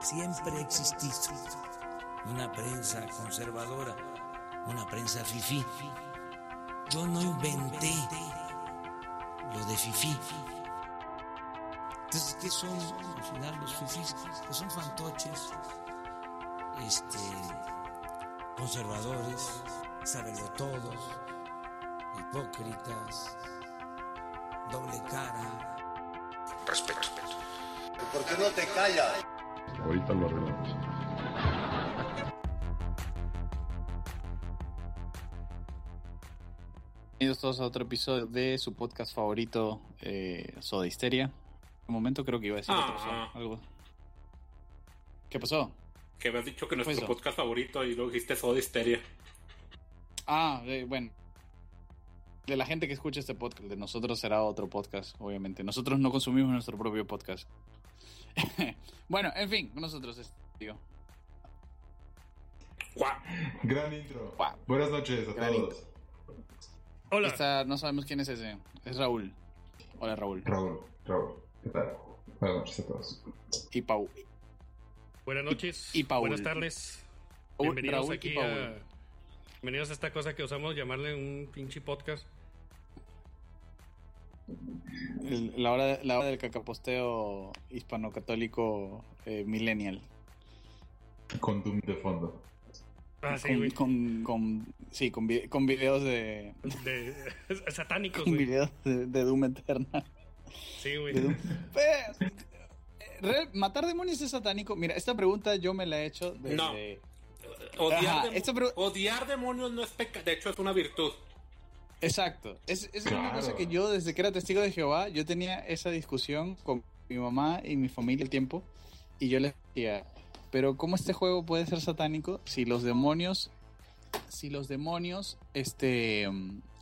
siempre ha una prensa conservadora, una prensa fifí. Yo no inventé lo de fifí. Entonces, ¿qué son al final los fifís? Pues son fantoches, este, conservadores, todos, hipócritas, doble cara. Respeto. ¿Por qué no te callas? Ahorita lo arreglamos. Bienvenidos todos a otro episodio de su podcast favorito, eh, Soda Histeria. Un momento creo que iba a decir otra cosa, Ah. algo. ¿Qué pasó? Que habías dicho que nuestro podcast favorito y luego dijiste Soda Histeria. Ah, eh, bueno. De la gente que escucha este podcast, de nosotros será otro podcast, obviamente. Nosotros no consumimos nuestro propio podcast. bueno, en fin, con nosotros es, digo. ¡Guau! Gran intro. Guau. Buenas noches a Gran todos. Hola. Esta- no sabemos quién es ese. Es Raúl. Hola, Raúl. Raúl, Raúl, ¿qué tal? Buenas noches a todos. Y Pau. Buenas noches. Y Paul. Buenas tardes. Bienvenidos Raúl y aquí Paul. a. Bienvenidos a esta cosa que usamos llamarle un pinche podcast. El- la, hora, la hora del cacaposteo hispano-católico eh, millennial. Con Doom de fondo. Ah, sí, con, güey. con, con- sí, con, con videos de. De, satánicos, Con güey. videos de, de Doom Eternal. Sí, güey. De Doom. Pues, real- ¿Matar demonios es satánico? Mira, esta pregunta yo me la he hecho desde. No. Odiar, Ajá, odiar demonios no es pecado, de hecho es una virtud. Exacto. Es, es una cosa que yo, desde que era testigo de Jehová, yo tenía esa discusión con mi mamá y mi familia el tiempo. Y yo les decía, pero ¿cómo este juego puede ser satánico si los demonios, si los demonios, este,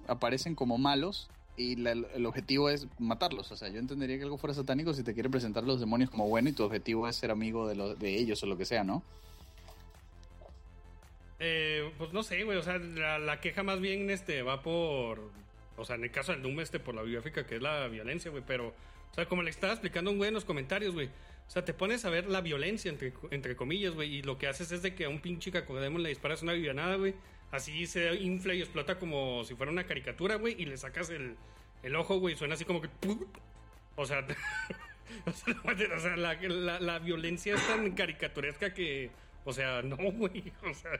aparecen como malos y la- el objetivo es matarlos? O sea, yo entendería que algo fuera satánico si te quiere presentar los demonios como bueno y tu objetivo es ser amigo de, lo- de ellos o lo que sea, ¿no? Eh, pues no sé, güey. O sea, la, la queja más bien este, va por. O sea, en el caso del Doom, este, por la biográfica, que es la violencia, güey. Pero, o sea, como le estaba explicando un güey en los comentarios, güey. O sea, te pones a ver la violencia, entre, entre comillas, güey. Y lo que haces es de que a un pinche cacodemo le disparas una vivianada, güey. Así se infla y explota como si fuera una caricatura, güey. Y le sacas el, el ojo, güey. Suena así como que. o sea, o sea, la, la- la violencia es tan caricaturesca que. O sea, no, güey. O sea,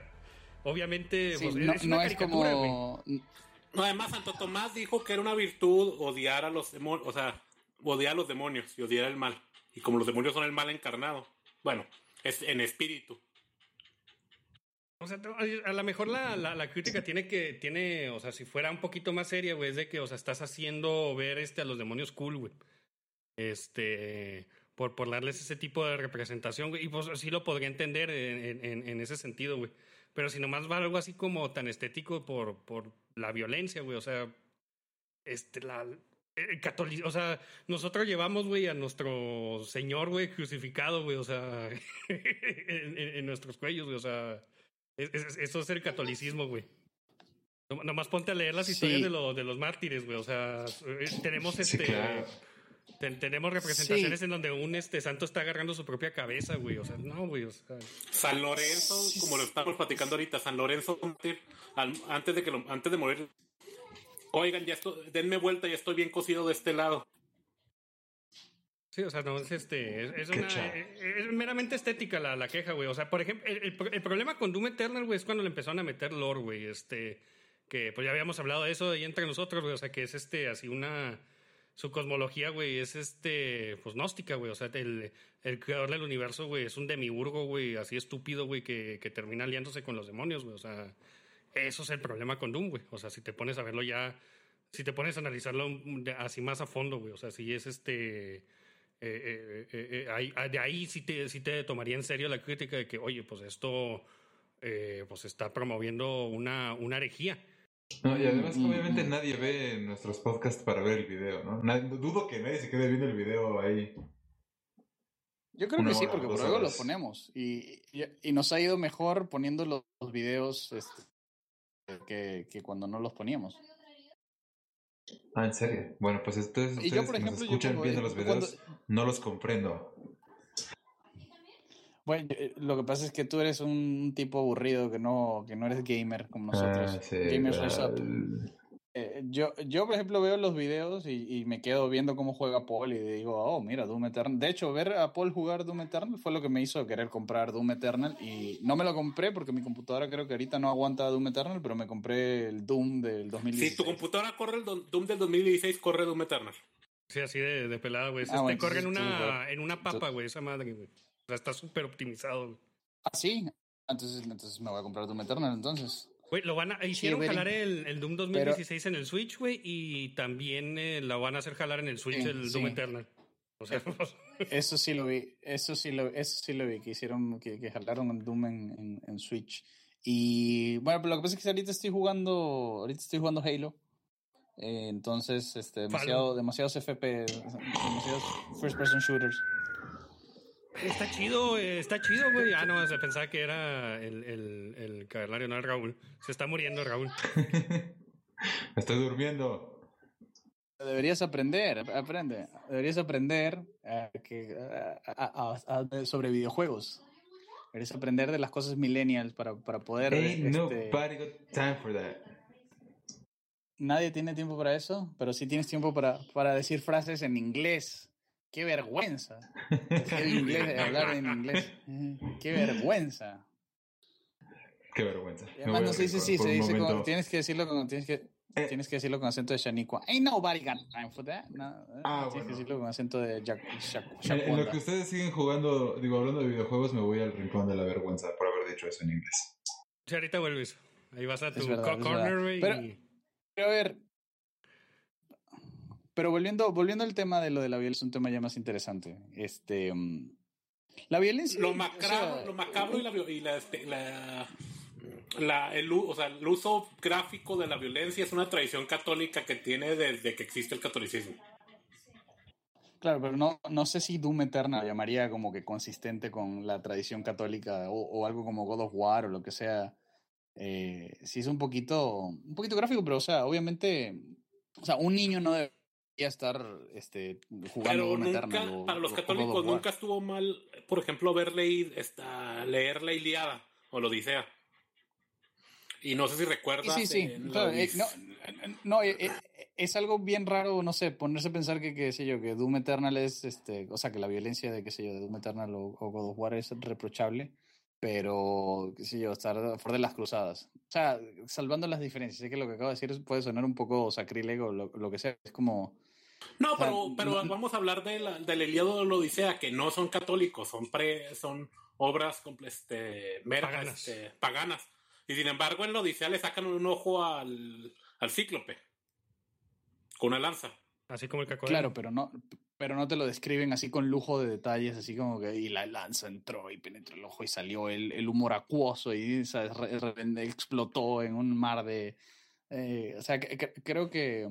obviamente. Sí, pues, no, es una no es caricatura, güey. como... No, además Santo Tomás dijo que era una virtud odiar a los demonios, o sea, odiar a los demonios y odiar el mal. Y como los demonios son el mal encarnado, bueno, es en espíritu. O sea, a lo mejor la, la, la crítica tiene que, tiene, o sea, si fuera un poquito más seria, güey, es de que, o sea, estás haciendo ver este a los demonios cool, güey. Este, por, por darles ese tipo de representación, güey. Y pues sí lo podría entender en, en, en ese sentido, güey. Pero si nomás va algo así como tan estético por, por la violencia, güey, o sea, este, la, o sea, nosotros llevamos, güey, a nuestro Señor, güey, crucificado, güey, o sea, en, nuestros cuellos, güey, o sea, es- es- eso es el catolicismo, güey. No- Nomás ponte a leer las Sí. historias de, lo- de los mártires, güey, o sea, eh, tenemos Sí, este... claro. Ten- tenemos representaciones Sí. en donde un este santo está agarrando su propia cabeza, güey. O sea, no, güey. O sea, San Lorenzo, como lo estamos platicando ahorita, San Lorenzo antes de que lo- antes de morir, oigan, ya estoy, denme vuelta, ya estoy bien cosido de este lado. Sí, o sea, no es este. Es, una. Es, es meramente estética la, la queja, güey. O sea, por ejemplo, el, el pro- el problema con Doom Eternal, güey, es cuando le empezaron a meter lore, güey. Este. Que pues ya habíamos hablado de eso ahí entre nosotros, güey. O sea, que es este, así una. Su cosmología, güey, es este. Pues gnóstica, güey. O sea, el, creador del universo, güey, es un demiurgo, güey, así estúpido, güey, que, que termina aliándose con los demonios, güey. O sea, eso es el problema con Doom, güey. O sea, si te pones a verlo ya. Si te pones a analizarlo así más a fondo, güey. O sea, si es este. Eh, eh, eh, ahí- ah, de ahí sí te, sí te tomaría en serio la crítica de que, oye, pues esto eh, pues está promoviendo una, una herejía. No, y además, Mm, obviamente, mm. nadie ve nuestros podcasts para ver el video, ¿no? Dudo que nadie se quede viendo el video ahí. Yo creo Una que sí, porque por algo lo horas. ponemos. Y, y, y nos ha ido mejor poniendo los, los videos este, que, que cuando no los poníamos. Ah, ¿en serio? Bueno, pues entonces Y ustedes yo, por nos yo escuchan pongo- viendo los cuando- videos, no los comprendo. Bueno, eh, lo que pasa es que tú eres un tipo aburrido que no, que no eres gamer como nosotros. Ah, sí, Gamers Eh, yo, yo, por ejemplo, veo los videos y, y me quedo viendo cómo juega Paul y digo, oh, mira, Doom Eternal. De hecho, ver a Paul jugar Doom Eternal fue lo que me hizo querer comprar Doom Eternal y no me lo compré porque mi computadora creo que ahorita no aguanta Doom Eternal, pero me compré el Doom del 2016. Si tu computadora corre el do- Doom del 2016, corre Doom Eternal. Sí, así de, de pelada, güey. Ah, bueno, corre en una, en una papa, güey, esa madre, güey. Sea, está súper optimizado, güey. Ah, sí. Entonces, entonces me voy a comprar Doom Eternal entonces. Güey, lo van a, hicieron jalar el, el Doom 2016 en el Switch, güey, y también eh, lo van a hacer jalar en el Switch Sí, el sí. Doom Eternal. O sea, pues, Eso sí lo vi, eso sí lo, eso sí lo vi, que hicieron, que, que jalaron el Doom en, en, en Switch. Y bueno, pero lo que pasa es que ahorita estoy jugando, ahorita estoy jugando Halo. Eh, entonces, este, demasiado, demasiados FP, demasiados first person shooters. Está chido, eh, está chido, güey. Ah, no, se pensaba que era el, el, el cavernario, no el Raúl. Se está muriendo Raúl. Estoy durmiendo. Deberías aprender, aprende, deberías aprender eh, que, a- a- a- a- sobre videojuegos. Deberías aprender de las cosas millennials para, para poder... Ain't este, nobody got time for that. Nadie tiene tiempo para eso, pero sí tienes tiempo para, para decir frases en inglés. ¡Qué vergüenza! Inglés, hablar en inglés. ¡Qué vergüenza! Qué vergüenza. Y además no se dice sí, se dice momento. tienes que decirlo con, tienes que, Eh. tienes que decirlo con acento de Shaniqua. Ain't nobody got time for that. No, Ah, tienes que decirlo con acento de Jack, En, en lo que ustedes siguen jugando, digo, hablando de videojuegos, me voy al rincón de la vergüenza por haber dicho eso en inglés. Sí, ahorita vuelves. Ahí vas a tu verdad, corner. Pero- Pero a ver. Pero volviendo, volviendo al tema de lo de la violencia, es un tema ya más interesante. Este. mm, la violencia. Lo o sea, macabro, lo macabro y, la, y la, este, la- la- el, o sea, el uso gráfico de la violencia es una tradición católica que tiene desde que existe el catolicismo. Claro, pero no, no sé si Doom Eternal llamaría como que consistente con la tradición católica o, o algo como God of War o lo que sea. Eh, sí es un poquito, un poquito gráfico, pero o sea, obviamente, o sea, un niño no debería estar este, jugando Pero Doom nunca, Eternal. o- para los o God of católicos nunca estuvo mal, por ejemplo, ver leído, esta, leer la Iliada o la Odisea. Y no sé si recuerdas. Sí, sí, la claro, eh, no, no, eh, eh, es algo bien raro, no sé, ponerse a pensar que, qué sé yo, que Doom Eternal es, este, o sea, que la violencia de, qué sé yo, de Doom Eternal o, o God of War es reprochable, pero, qué sé yo, estar fuera de las cruzadas. O sea, salvando las diferencias, sé que lo que acabo de decir es- puede sonar un poco sacrílego, lo, lo que sea, es como... No, O sea, pero, pero no- vamos a hablar de la, del Iliada o la Odisea, que no son católicos, son pre, son obras comple- este, meras, Paganas. este, paganas. Y sin embargo, en la Odisea le sacan un ojo al, al cíclope con una lanza. Así como el cacodero. Claro, pero no, pero no te lo describen así con lujo de detalles, así como que y la lanza entró y penetró el ojo y salió el, el humor acuoso y ¿sabes? Re- re- explotó en un mar de... eh, o sea, que- que- creo que...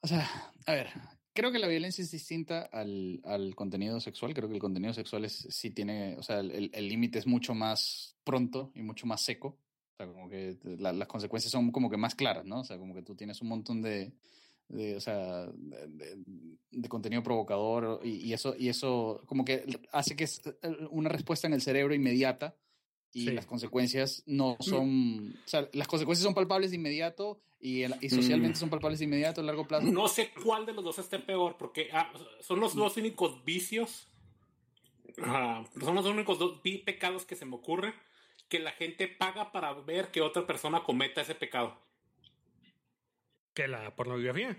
O sea, a ver, creo que la violencia es distinta al, al contenido sexual. Creo que el contenido sexual es, sí tiene, o sea, el límite es mucho más pronto y mucho más seco. O sea, como que la- las consecuencias son como que más claras, ¿no? O sea, como que tú tienes un montón de, o sea, de, contenido provocador y, y eso y eso como que hace que es eh, una respuesta en el cerebro inmediata y Sí. las consecuencias no son, o sea, las consecuencias son palpables de inmediato y, el- y socialmente Mm. son palpables de inmediato a largo plazo. No sé cuál de los dos esté peor, porque ah, son los dos únicos vicios, ah, son los únicos dos pecados que se me ocurren que la gente paga para ver que otra persona cometa ese pecado. Que la pornografía.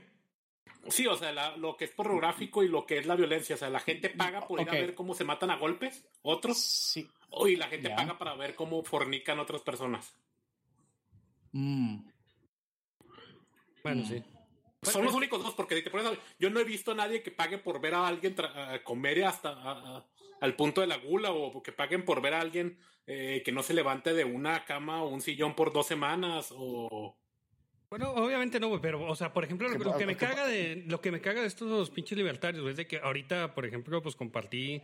Sí, o sea, la- lo que es pornográfico y lo que es la violencia. O sea, la gente paga por ir a ver cómo se matan a golpes, otros, Sí. O y la gente Ya. paga para ver cómo fornican otras personas. Mm. Bueno, Mm. sí. Son los únicos dos, porque te pones a- yo no he visto a nadie que pague por ver a alguien a comer hasta a- a- al punto de la gula o que paguen por ver a alguien eh, que no se levante de una cama o un sillón por dos semanas o Bueno, obviamente no, güey, pero, o sea, por ejemplo, lo, ¿Qué lo pa- que me caga de, lo que me caga de estos pinches libertarios, güey, es de que ahorita, por ejemplo, pues compartí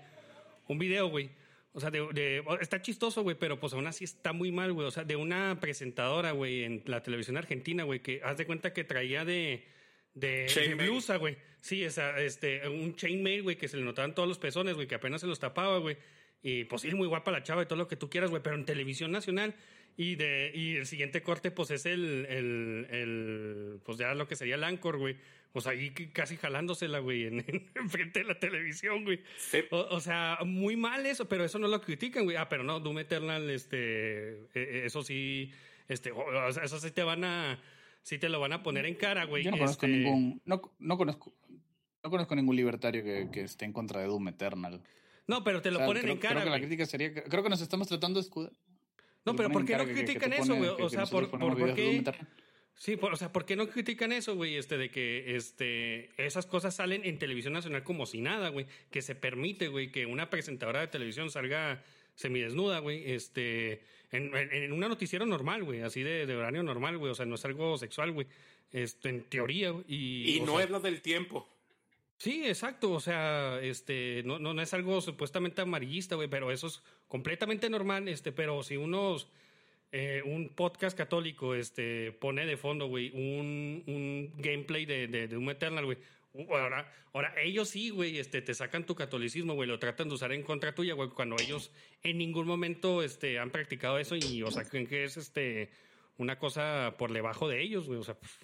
un video, güey. O sea, de, de- está chistoso, güey, pero pues aún así está muy mal, güey. O sea, de una presentadora, güey, en la televisión argentina, güey, que haz de cuenta que traía de, de blusa, güey. Sí, esa, este, un chainmail, güey, que se le notaban todos los pezones, güey, que apenas se los tapaba, güey. Y pues sí, muy guapa la chava y todo lo que tú quieras, güey, pero en televisión nacional y de y el siguiente corte pues es el, el, el pues ya lo que sería el Anchor, güey. O sea, ahí casi jalándosela, güey, en, en frente de la televisión, güey. Sí. O, o sea, muy mal eso, pero eso no lo critican, güey. Ah, pero no, Doom Eternal, este, eh, eh, eso sí, este, o o sea, eso sí te van a, sí te lo van a poner en cara, güey. Yo no conozco este, ningún. No, no conozco. No conozco ningún libertario que, que esté en contra de Doom Eternal. No, pero te lo O sea, ponen creo, en cara, creo que la crítica sería. Creo que nos estamos tratando de escudar. No, pero ¿por qué no critican eso, güey? O sea, por, por, por qué... Sí, por- o sea, ¿por qué no critican eso, güey? Este, de que este, esas cosas salen en televisión nacional como si nada, güey. Que se permite, güey, que una presentadora de televisión salga semidesnuda, güey, este, en, en, en una noticiero normal, güey, así de, de horario normal, güey. O sea, no es algo sexual, güey. Este, en teoría, güey. Y, Y no sea, es lo del tiempo. Sí, exacto. O sea, este, no, no, no es algo supuestamente amarillista, güey, pero eso es completamente normal. Este, pero si unos eh, un podcast católico este, pone de fondo, güey, un, un gameplay de, de, de un Eternal, güey. Ahora, ahora, ellos sí, güey, este, te sacan tu catolicismo, güey, lo tratan de usar en contra tuya, güey, cuando ellos en ningún momento este, han practicado eso y, o sea, creen que es este, una cosa por debajo de ellos, güey, o sea, pff,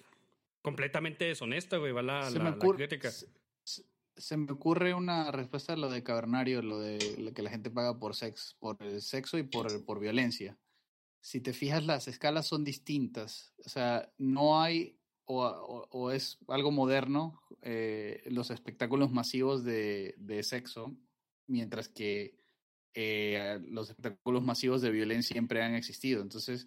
completamente deshonesta, güey, va la, se, la, me la ocurre, crítica. se, se- se me ocurre una respuesta a lo de cavernario, lo de lo que la gente paga por sex, por el sexo y por, por violencia. Si te fijas, las escalas son distintas. O sea, no hay, o, o- o es algo moderno, eh, los espectáculos masivos de, de sexo, mientras que eh, los espectáculos masivos de violencia siempre han existido. Entonces,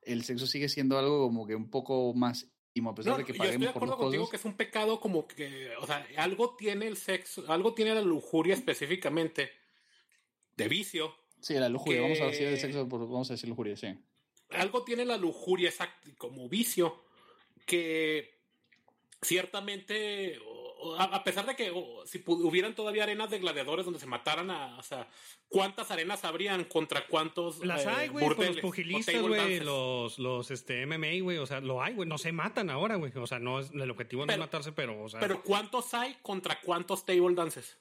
el sexo sigue siendo algo como que un poco más íntimo, a pesar No, de que yo estoy de paguemos por acuerdo las contigo cosas. que es un pecado como que, o sea, algo tiene el sexo, algo tiene la lujuria específicamente de vicio, Sí, la lujuria. Vamos a decir el sexo, por- vamos a decir lujuria, sí. algo tiene la lujuria exact- como vicio que ciertamente a pesar de que si hubieran todavía arenas de gladiadores donde se mataran a, o sea, ¿cuántas arenas habrían contra cuántos Las eh, hay, güey, por los pugilistas, güey, los, los este, MMA, güey, o sea, lo hay, güey, no se matan ahora, güey, o sea, no es, el objetivo no es matarse, pero, o sea, Pero ¿cuántos hay contra cuántos table dances?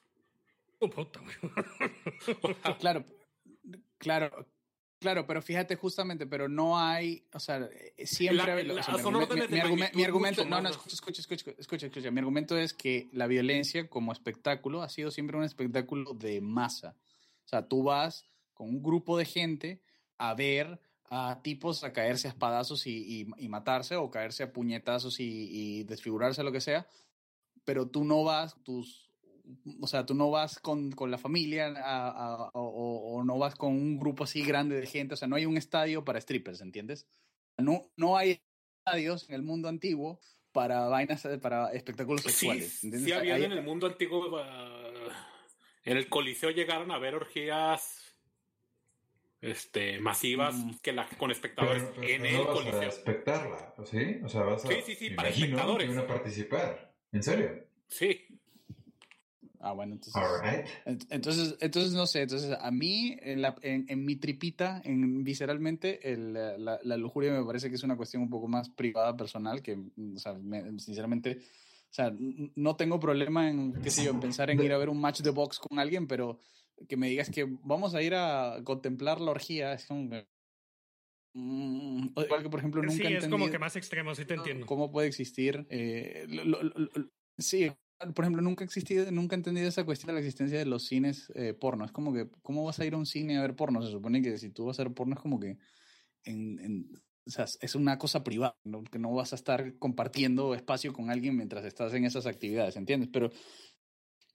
oh, puta, güey. Claro, claro, claro, pero fíjate justamente, pero no hay, o sea, eh, siempre... La- sea, mi argumento, no, no, escucha, escucha, escucha, escucha, escucha, mi argumento es que la violencia como espectáculo ha sido siempre un espectáculo de masa. O sea, tú vas con un grupo de gente a ver a tipos a caerse a espadazos y, y- y matarse o caerse a puñetazos y, y desfigurarse, lo que sea, pero tú no vas, tus, o sea, tú no vas con, con la familia a- o- no vas con un grupo así grande de gente, o sea, no hay un estadio para strippers, ¿entiendes? No, no hay estadios en el mundo antiguo para vainas, para espectáculos Sí, sexuales. sí ¿entiendes? había Hay- en el mundo antiguo. ah, en el Coliseo llegaron a ver orgías este, masivas Mm. que la, con espectadores Pero, pero en no el vas a Coliseo. espectarla, ¿sí? O sea, vas a... Sí, sí, sí, para imagino espectadores. que van a participar. ¿En serio? Sí, Ah, bueno, entonces... Alright. Ent- Entonces, entonces no sé, entonces a mí en, la, en, en mi tripita, en visceralmente, el, la, la lujuria me parece que es una cuestión un poco más privada, personal, que, o sea, me- sinceramente, o sea, no tengo problema en, qué sé yo, en pensar en ir a ver un match de box con alguien, pero que me digas que vamos a ir a contemplar la orgía, es como que... mm, igual que, por ejemplo, nunca sí, es como que más extremo, sí te entiendo. ¿Cómo puede existir? eh, lo- lo- lo- lo- sí, por ejemplo, nunca ha existido, nunca he entendido esa cuestión de la existencia de los cines eh, porno. Es como que, ¿cómo vas a ir a un cine a ver porno? Se supone que si tú vas a ver porno es como que en, en- o sea, es una cosa privada, ¿no? que no vas a estar compartiendo espacio con alguien mientras estás en esas actividades, ¿entiendes? Pero,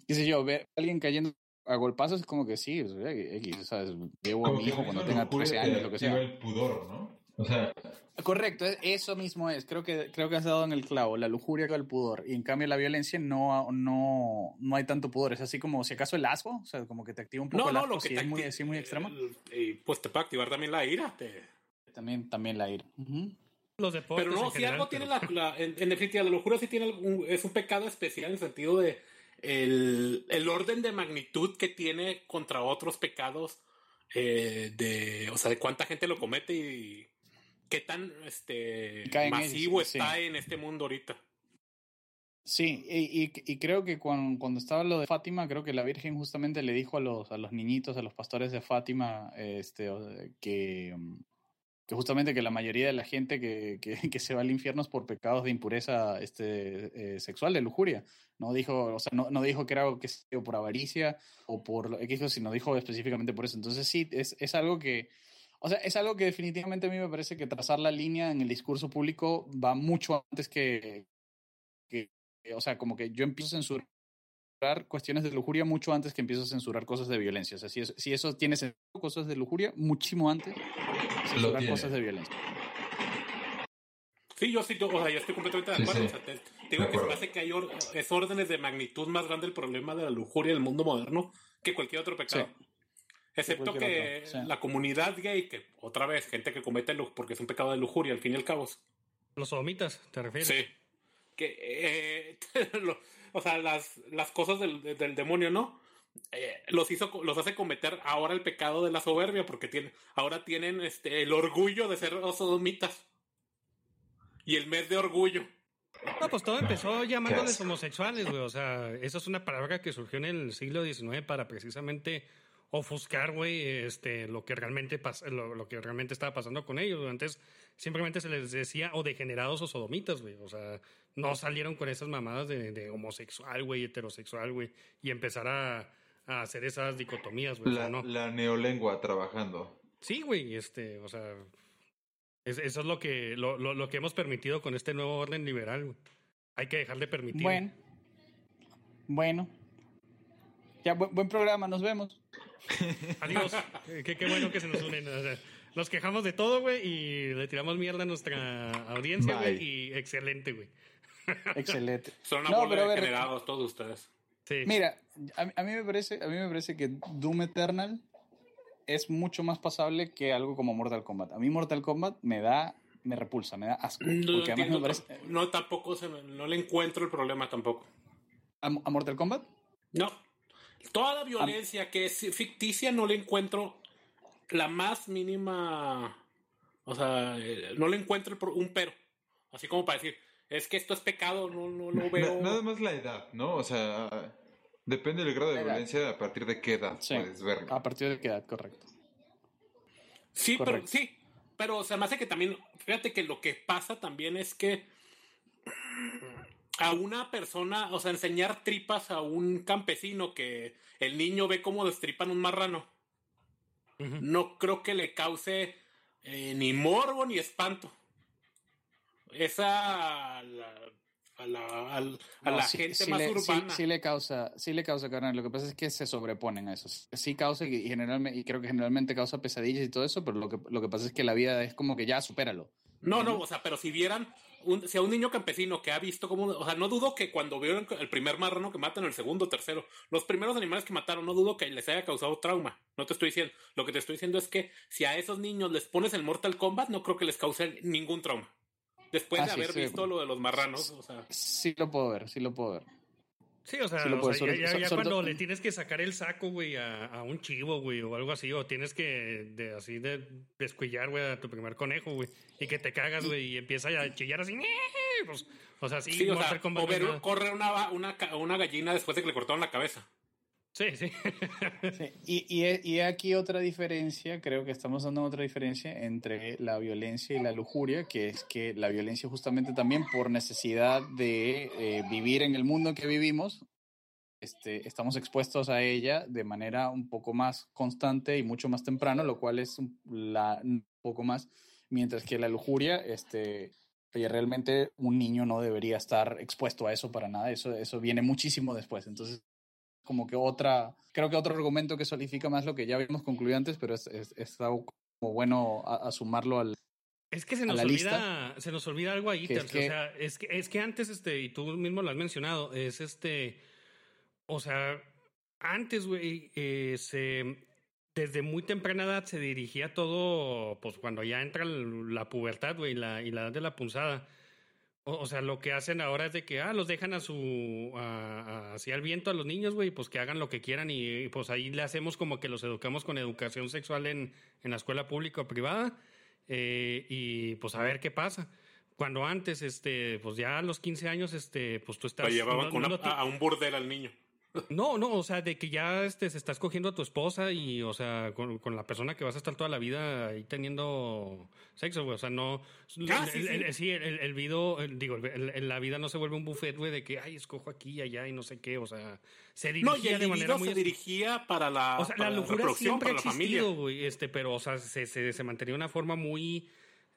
qué sé yo, ver a alguien cayendo a golpazos es como que sí, o sea, X, ¿sabes? Llevo a mi hijo cuando tenga lujuria 13 te años, lo que sea. el pudor, ¿no? O sea, Correcto, e- eso mismo es. Creo que, creo que has dado en el clavo, la lujuria con el pudor. Y en cambio la violencia no, no, no hay tanto pudor. Es así como si acaso el asco, o sea, como que te activa un poco no, el no, lo que si te es muy, así muy extremo. eh, Y pues te puede activar también la ira. te- También, también la ira. Ujú. Los deportes Pero no, en si general, algo tiene la, la- en, en definitiva, la locura sí tiene algún- es un pecado especial en el sentido de el, el orden de magnitud que tiene contra otros pecados, eh, de, o sea, de cuánta gente lo comete y qué tan este, masivo ellos, sí. está en este mundo ahorita. Sí, y, y- y creo que cuando, cuando estaba lo de Fátima, creo que la Virgen justamente le dijo a los, a los niñitos, a los pastores de Fátima, este, o- que, que justamente que la mayoría de la gente que, que, que se va al infierno es por pecados de impureza este, eh, sexual, de lujuria. No dijo, o sea, no, no dijo que era algo que dio por avaricia o por lo X, sino dijo específicamente por eso. Entonces sí, es, es algo que, o sea, es algo que definitivamente a mí me parece que trazar la línea en el discurso público va mucho antes que, que o sea, como que yo empiezo a censurar cuestiones de lujuria mucho antes que empiezo a censurar cosas de violencia. O sea, si eso, si eso tiene sentido, cosas de lujuria, muchísimo antes censurar cosas de violencia. Sí, yo sí, yo, o sea, yo estoy completamente de Sí, acuerdo. sí. O sea, te- te digo De que se me hace que hay or- es órdenes de magnitud más grande el problema de la lujuria del mundo moderno que cualquier otro pecado. Sí. Excepto que sí. la comunidad gay, que otra vez, gente que comete porque es un pecado de lujuria, al fin y al cabo. Los sodomitas, ¿te refieres? Sí. Que, eh, lo- o sea, las, las cosas del, del demonio, ¿no? Eh, los hizo, los hace cometer ahora el pecado de la soberbia, porque tienen, ahora tienen este, el orgullo de ser sodomitas. Y el mes de orgullo. No, pues todo empezó llamándoles homosexuales, güey. O sea, esa es una palabra que surgió en el siglo XIX para precisamente ofuscar, güey, este, lo que realmente pas- lo, lo que realmente estaba pasando con ellos. Antes simplemente se les decía o degenerados o sodomitas, güey. O sea, no salieron con esas mamadas de, de homosexual, güey, heterosexual, güey, y empezar a, a hacer esas dicotomías, güey. O sea, La, no. la neolengua trabajando. Sí, güey, este, o sea, es- eso es lo que, lo, lo, lo que hemos permitido con este nuevo orden liberal, güey. Hay que dejar de permitir. Bueno. Bueno. Ya, buen, buen programa, nos vemos. Adiós. qué, qué bueno que se nos unen. o sea, nos quejamos de todo, güey, y le tiramos mierda a nuestra audiencia, güey, y excelente, güey. Excelente. Son una No, bola pero de todos ustedes. Sí. Mira, a, a mí me parece, a mí me parece que Doom Eternal es mucho más pasable que algo como Mortal Kombat. A mí Mortal Kombat me da, me repulsa, me da asco. No, Porque además me entiendo, parece, no, tampoco se me- no le encuentro el problema tampoco. ¿A, a Mortal Kombat? No. Toda la violencia que es ficticia no le encuentro la más mínima. O sea, eh, no le encuentro un pero. Así como para decir, es que esto es pecado, no, no lo veo. nada más la edad, ¿no? O sea, depende del grado de violencia a partir de qué edad Sí. puedes verlo. A partir de qué edad, correcto. Sí, pero sí. Pero se me hace que también, fíjate que lo que pasa también es que a una persona, o sea, enseñar tripas a un campesino que el niño ve cómo destripan un marrano, no creo que le cause eh, ni morbo ni espanto. Esa a la, a la, al- a No, la sí- gente sí más le, sí- urbana. Sí, le causa, sí le causa, carnal. Lo que pasa es que se sobreponen a eso. Sí causa y, generalmente, y creo que generalmente causa pesadillas y todo eso, pero lo que, lo que pasa es que la vida es como que ya, supéralo. No, no, o sea, pero si vieran, un, si a un niño campesino que ha visto como, o sea, no dudo que cuando vieron el primer marrano que matan, el segundo, tercero, los primeros animales que mataron, no dudo que les haya causado trauma. No te estoy diciendo, lo que te estoy diciendo es que si a esos niños les pones el Mortal Kombat, no creo que les cause ningún trauma. Después Ah, de sí, haber sí. visto lo de los marranos, o sea, Sí lo puedo ver, sí lo puedo ver. Sí, o sea, Sí o sea, sobre- ya, cuando todo- le tienes que sacar el saco, güey, a, a un chivo, güey, o algo así, o tienes que de, así de descuillar, güey, a tu primer conejo, güey, y que te cagas, güey, y empieza a chillar así, pues, o sea, sí, sí, o sea, o ver correr una, una, una gallina después de que le cortaron la cabeza. Sí, sí. Y, y, aquí otra diferencia, creo que estamos dando otra diferencia entre la violencia y la lujuria, que es que la violencia justamente también por necesidad de eh, vivir en el mundo que vivimos, este, estamos expuestos a ella de manera un poco más constante y mucho más temprano, lo cual es la, un poco más, mientras que la lujuria, este, oye, realmente un niño no debería estar expuesto a eso para nada, eso, eso viene muchísimo después, entonces como que otra, creo que otro argumento que solidifica más lo que ya habíamos concluido antes, pero es, es, es algo como bueno a, a sumarlo al... Es que se nos olvida, se nos olvida algo ahí, Que es que- o sea, es que, es que antes, este, y tú mismo lo has mencionado, es este, o sea, antes, güey, eh, se, desde muy temprana edad se dirigía todo, pues cuando ya entra la pubertad, güey, la, y la edad de la punzada. O, o sea, lo que hacen ahora es de que, ah, los dejan a su, a- a- así al viento a los niños, güey, pues que hagan lo que quieran y, y, pues ahí le hacemos como que los educamos con educación sexual en, en la escuela pública o privada eh, y pues a ver qué pasa. Cuando antes, este, pues ya a los 15 años, este, pues tú estás... Lo llevaban no- no te- a un burdel al niño. No, no, o sea, de que ya este, se estás cogiendo a tu esposa y, o sea, con, con la persona que vas a estar toda la vida ahí teniendo sexo, güey. O sea, no. Ah, sí, el, el- sí, el, el video, digo, la vida no se vuelve un buffet, güey, de que, ay, escojo aquí y allá y no sé qué. O sea, se dirigía No, y el de manera muy. se dirigía para la, O sea, para la locura siempre ha existido, güey, este, pero, o sea, se, se, se mantenía de una forma muy...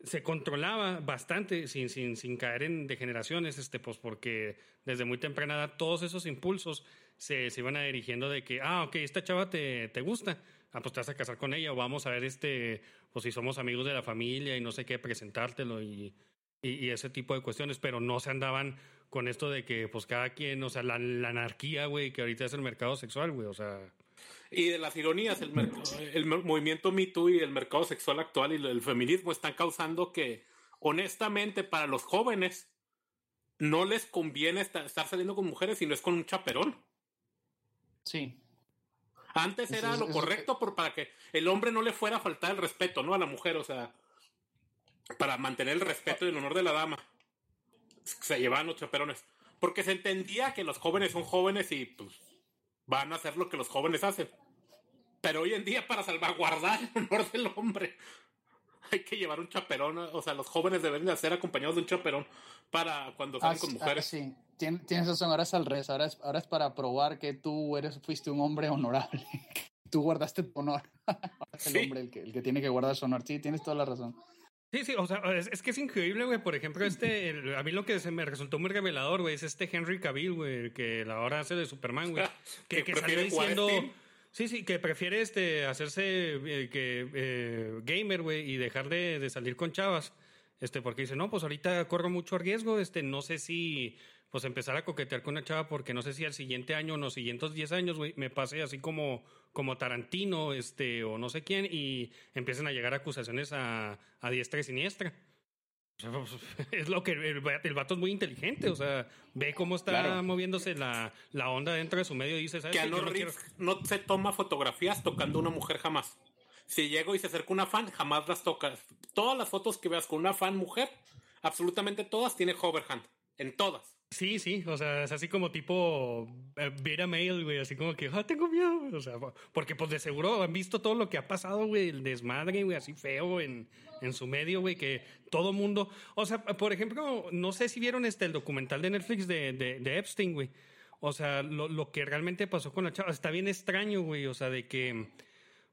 Se controlaba bastante sin, sin, sin caer en degeneraciones, este, pues porque desde muy temprana edad todos esos impulsos se, se iban a dirigiendo de que, ah, ok, esta chava te, te gusta, ah, pues te vas a casar con ella, o vamos a ver este, pues si somos amigos de la familia y no sé qué, presentártelo y, y, ese tipo de cuestiones, pero no se andaban con esto de que, pues cada quien, o sea, la, anarquía, güey, que ahorita es el mercado sexual, güey, o sea... Y de las ironías, el, el mo- movimiento Me Too y el mercado sexual actual y el feminismo están causando que, honestamente, para los jóvenes no les conviene esta- estar saliendo con mujeres si no es con un chaperón. Sí. Antes era es- lo correcto por, para que el hombre no le fuera a faltar el respeto, ¿no? A la mujer, o sea, para mantener el respeto y el honor de la dama. Se llevaban los chaperones. Porque se entendía que los jóvenes son jóvenes y pues van a hacer lo que los jóvenes hacen. Pero hoy en día, para salvaguardar el honor del hombre, hay que llevar un chaperón. O sea, los jóvenes deben de ser acompañados de un chaperón para cuando Ah, salen con sí, ah, mujeres. sí. Tien- tienes razón, ahora es al revés. Ahora es, ahora es para probar que tú eres, fuiste un hombre honorable. tú guardaste tu honor. Ahora es el Sí. hombre el que, el que tiene que guardar su honor. Sí, tienes toda la razón. Sí, sí, o sea, es, es que es increíble, güey. Por ejemplo, este, el- a mí lo que se me resultó muy revelador, güey, es este Henry Cavill, güey, el que la hora hace de Superman, güey. Que, Que que salió diciendo. Sí, sí, que prefiere este hacerse eh, que eh, gamer, güey, y dejar de, de salir con chavas. Este, porque dice, no, pues ahorita corro mucho riesgo, este, no sé si pues empezar a coquetear con una chava porque no sé si al siguiente año o los siguientes 10 años, güey, me pase así como, como Tarantino, este, o no sé quién, y empiecen a llegar acusaciones a, a diestra y siniestra. Pues, Es lo que el, el vato es muy inteligente, o sea, ve cómo está Claro. moviéndose la, la onda dentro de su medio y dice, ¿sabes? Keanu Yo no quiero- no se toma fotografías tocando a una mujer jamás. Si llego y se acerca una fan, jamás las toca. Todas las fotos que veas con una fan mujer, absolutamente todas tiene hoverhand. En todas. Sí, sí, o sea, es así como tipo eh, beta mail, güey, así como que, ah, tengo miedo, güey", o sea, po- porque pues de seguro han visto todo lo que ha pasado, güey, el desmadre, güey, así feo en, en su medio, güey, que todo mundo, o sea, por ejemplo, no sé si vieron este, el documental de Netflix de, de, de Epstein, güey, o sea, lo, lo que realmente pasó con la chava, está bien extraño, güey, o sea, de que...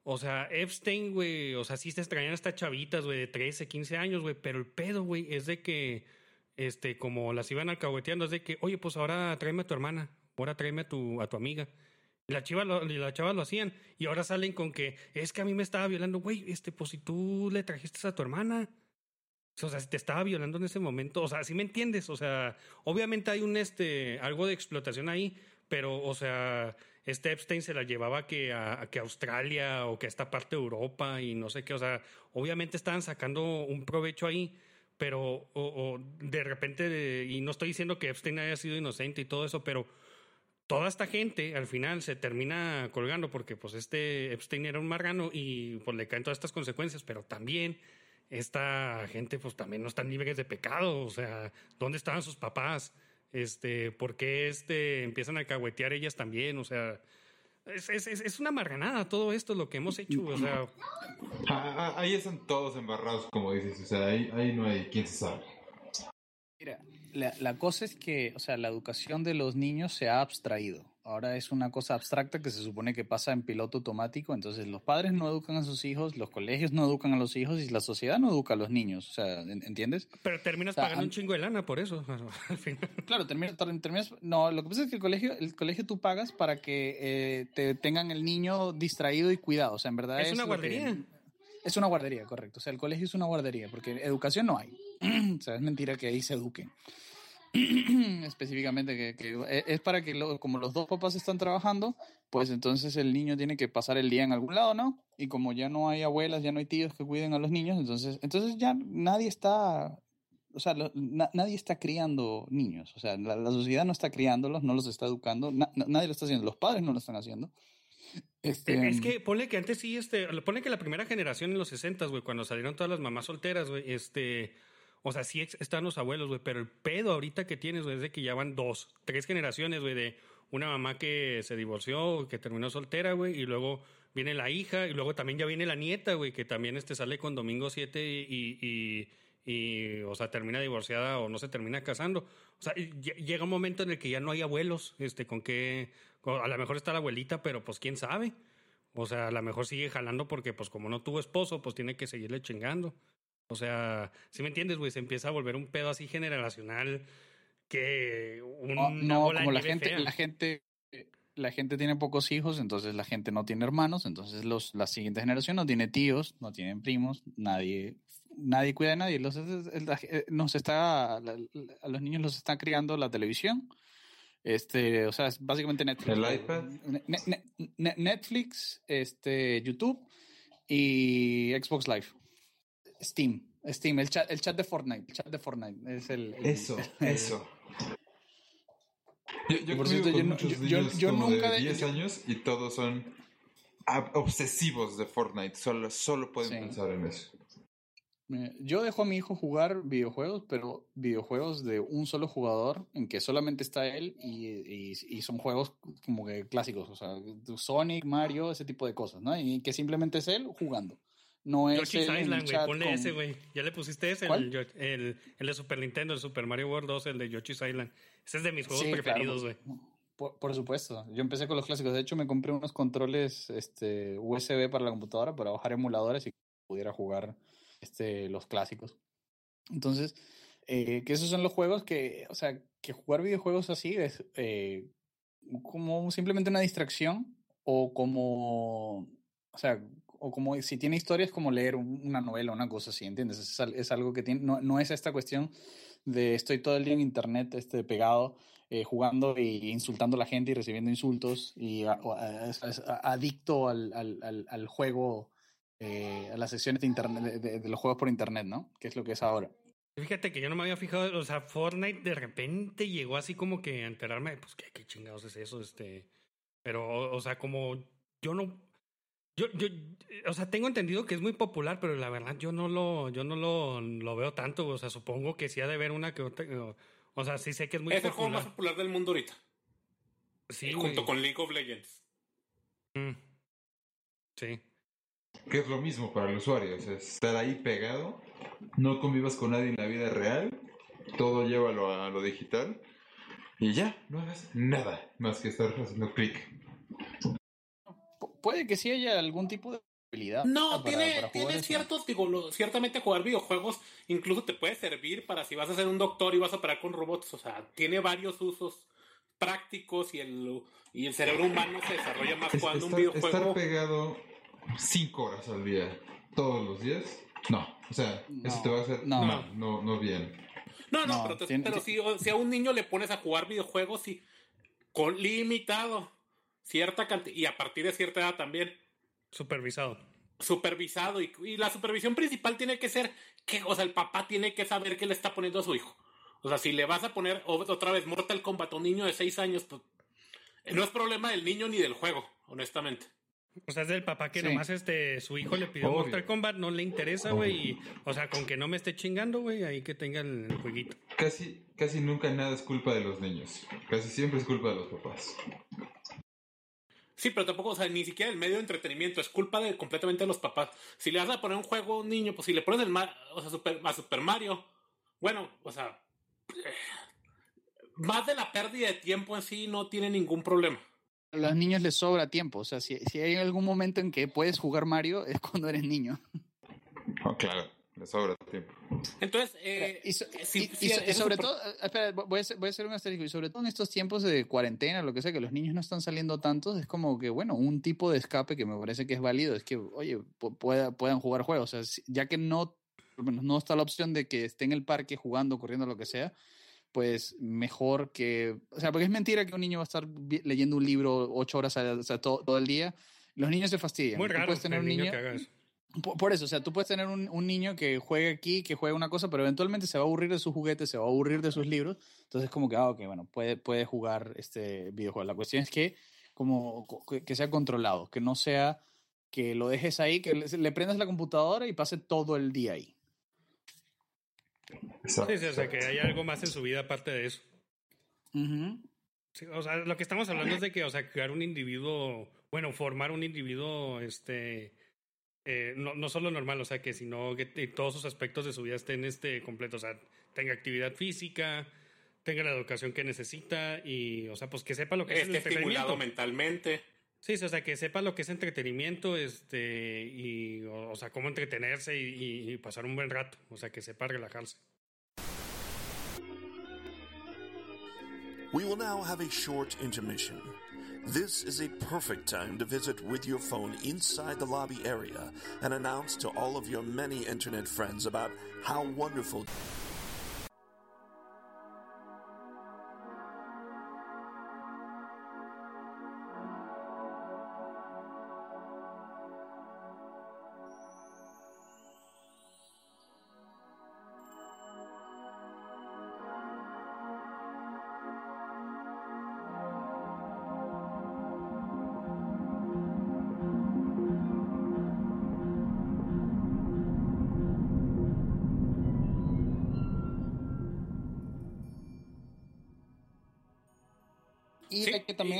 O sea, Epstein, güey, o sea, sí se extrañan estas chavitas, güey, de 13, 15 años, güey, pero el pedo, güey, es de que, este, como las iban alcahueteando, es de que, oye, pues ahora tráeme a tu hermana, ahora tráeme a tu, a tu amiga. Y la chiva lo, y la chava lo hacían, y ahora salen con que, es que a mí me estaba violando, güey, este, pues si tú le trajiste a tu hermana. O sea, si te estaba violando en ese momento, o sea, ¿sí me entiendes? O sea, obviamente hay un, este, algo de explotación ahí, pero, o sea, este Epstein se la llevaba que a, a que Australia o que a esta parte de Europa y no sé qué, o sea, obviamente estaban sacando un provecho ahí, pero o, de repente, y no estoy diciendo que Epstein haya sido inocente y todo eso, pero toda esta gente al final se termina colgando porque pues este Epstein era un marrano y pues le caen todas estas consecuencias, pero también esta gente pues también no están libres de pecado, o sea, ¿dónde estaban sus papás? Este, ¿por qué este empiezan a cahuetear ellas también? O sea, es, es, es- es una marranada todo esto lo que hemos hecho, o sea, Ah, ah, ahí están todos embarrados, como dices. O sea, ahí, ahí no hay quien se sabe. Mira, la, la cosa es que, o sea, la educación de los niños se ha abstraído. Ahora es una cosa abstracta que se supone que pasa en piloto automático. Entonces, los padres no educan a sus hijos, los colegios no educan a los hijos y la sociedad no educa a los niños. O sea, ¿en- ¿entiendes? pero terminas O sea, pagando an- un chingo de lana por eso, al final. Claro, terminas, ter- terminas. No, lo que pasa es que el colegio, el colegio tú pagas para que eh, te tengan el niño distraído y cuidado. O sea, en verdad Es una lo que- guardería. es una guardería, correcto. O sea, el colegio es una guardería porque educación no hay. o sea, es mentira que ahí se eduquen. Específicamente que, que e- es para que lo- como los dos papás están trabajando, pues entonces el niño tiene que pasar el día en algún lado, ¿no? Y como ya no hay abuelas, ya no hay tíos que cuiden a los niños, entonces entonces ya nadie está o sea, lo- na- nadie está criando niños, o sea, la, la sociedad no está criándolos, no los está educando, na- na- nadie lo está haciendo, los padres no lo están haciendo. Este, Es que ponle que antes sí, este, ponle que la primera generación en los 60, güey, cuando salieron todas las mamás solteras, güey, este, o sea, sí están los abuelos, güey, pero el pedo ahorita que tienes, güey, es de que ya van dos, tres generaciones, güey, de una mamá que se divorció, que terminó soltera, güey, y luego viene la hija, y luego también ya viene la nieta, güey, que también este sale con Domingo 7 y, y, y, o sea, termina divorciada o no se termina casando. O sea, y lle- llega un momento en el que ya no hay abuelos, este, con qué, a lo mejor está la abuelita, pero pues quién sabe. O sea, a lo mejor sigue jalando porque, pues, como no tuvo esposo, pues tiene que seguirle chingando. O sea, si me entiendes, güey, se empieza a volver un pedo así generacional que un, No, una no, como la gente, fea. la gente, la gente tiene pocos hijos, entonces la gente no tiene hermanos, entonces los, la siguiente generación no tiene tíos, no tienen primos, nadie, nadie cuida de nadie. Los, eh, nos está, a los niños los está criando la televisión. Este, o sea, es básicamente Netflix. ¿El iPad? Ne- ne- ne- Netflix, este, YouTube y Xbox Live. Steam, Steam, el chat, el chat de Fortnite, el chat de Fortnite es el, el- Eso, eso. Yo, yo Por cierto, yo no- muchos yo- yo- niños yo como nunca de de- 10 yo- años y todos son obsesivos de Fortnite. Solo, solo pueden Sí. pensar en eso. Yo dejo a mi hijo jugar videojuegos, pero videojuegos de un solo jugador, en que solamente está él y, y- y son juegos como que clásicos, o sea, Sonic, Mario, ese tipo de cosas, ¿no? Y que simplemente es él jugando. No es Yoshi's el Island, güey, ponle con- ese, güey. ¿Ya le pusiste ese? ¿Cuál? El, Yo- el, el de Super Nintendo, el Super Mario World 2, el de Yoshi's Island. Ese es de mis juegos Sí, preferidos, güey. Por, por supuesto, yo empecé con los clásicos. De hecho, me compré unos controles este, USB para la computadora para bajar emuladores y pudiera jugar este, los clásicos. Entonces, eh, que esos son los juegos que, o sea, que jugar videojuegos así es eh, como simplemente una distracción o como, o sea, o como si tiene historias como leer un- una novela, una cosa así, ¿entiendes? Es, es algo que tiene, no, no es esta cuestión de estoy todo el día en internet este, pegado eh, jugando y insultando a la gente y recibiendo insultos y a- a- es- es adicto al, al, al, juego, eh, a las sesiones de, internet, de- de los juegos por internet, ¿no? Que es lo que es ahora. Fíjate que yo no me había fijado, o sea, Fortnite de repente llegó así como que a enterarme, pues, ¿qué, qué chingados es eso? Este, pero, o sea, como yo no, yo, yo, o sea, tengo entendido que es muy popular, pero la verdad yo no lo, yo no lo, lo veo tanto, o sea, supongo que sí ha de haber una que otra, o, o sea, sí sé que es muy es el juego más popular. popular del mundo ahorita. Sí, junto güey. con League of Legends. Mm. Sí. Que es lo mismo para el usuario. o sea, estar ahí pegado, no convivas con nadie en la vida real, todo llévalo a lo digital y ya, no hagas nada más que estar haciendo clic. Pu- puede que sí haya algún tipo de habilidad. No, para- tiene, para tiene eso. ciertos, digo, lo- ciertamente jugar videojuegos incluso te puede servir para si vas a ser un doctor y vas a operar con robots, o sea, tiene varios usos prácticos y el, y el cerebro humano se desarrolla más Es- jugando un estar, estar videojuego. pegado cinco horas al día, todos los días, no. O sea, eso te va a hacer no. mal, no, no bien. No, no, No, pero, te- tiene- pero si, si a un niño le pones a jugar videojuegos y con limitado, cierta cantidad, y a partir de cierta edad también, Supervisado. supervisado, y, y la supervisión principal tiene que ser que, o sea, el papá tiene que saber qué le está poniendo a su hijo. O sea, si le vas a poner o- otra vez Mortal Kombat a un niño de 6 años, pues no es problema del niño ni del juego, honestamente. O sea, es del papá que Sí. nomás este, su hijo le pidió Obvio. Mortal Kombat, no le interesa, güey. y, O sea, con que no me esté chingando, güey, ahí que tenga el, el jueguito. Casi, casi nunca nada es culpa de los niños. Casi siempre es culpa de los papás. Sí, pero tampoco, o sea, ni siquiera el medio de entretenimiento, es culpa de completamente de los papás. Si le vas a poner un juego a un niño, pues si le pones el Ma- o sea, Super, a Super Mario, bueno, o sea, eh, más de la pérdida de tiempo en sí no tiene ningún problema. A los niños les sobra tiempo. O sea, si, si hay algún momento en que puedes jugar Mario, es cuando eres niño. Oh, claro, le sobra tiempo. Entonces, eh, y, so- sí, y- sí, y so- y eso sobre todo, eh, espera, voy a, hacer, voy a hacer un asterisco. Y sobre todo en estos tiempos de cuarentena, lo que sea, que los niños no están saliendo tantos, es como que, bueno, un tipo de escape que me parece que es válido es que, oye, pu- pueda- puedan jugar juegos. O sea, ya que no, no está la opción de que esté en el parque jugando, corriendo, lo que sea, pues mejor que. O sea, porque es mentira que un niño va a estar leyendo un libro ocho horas o sea, todo, todo el día. Los niños se fastidian. Muy raro puedes tener un niño, niño que haga eso. Por, eso, o sea, tú puedes tener un, un niño que juegue aquí, que juegue una cosa, pero eventualmente se va a aburrir de sus juguetes, se va a aburrir de sus libros. Entonces, como que, ah, ok, bueno, puede, puede jugar este videojuego. La cuestión es que, como, co- que sea controlado, que no sea que lo dejes ahí, que le, le prendas la computadora y pase todo el día ahí. Exacto, Sí, sí, o sea, que hay algo más en su vida aparte de eso. Sí, o sea, lo que estamos hablando es de que, o sea, crear un individuo, bueno, formar un individuo, este, eh, no, no solo normal, o sea, que sino que todos sus aspectos de su vida estén, este, completos, o sea, tenga actividad física, tenga la educación que necesita y, o sea, pues que sepa lo que es el estimulado entretenimiento. mentalmente. Sí, sí, o sea, que sepa lo que es entretenimiento, este, y, o, o sea, cómo entretenerse y, y- y pasar un buen rato, o sea, que sepa relajarse. We will now have a short intermission. This is a perfect time to visit with your phone inside the lobby area and announce to all of your many internet friends about how wonderful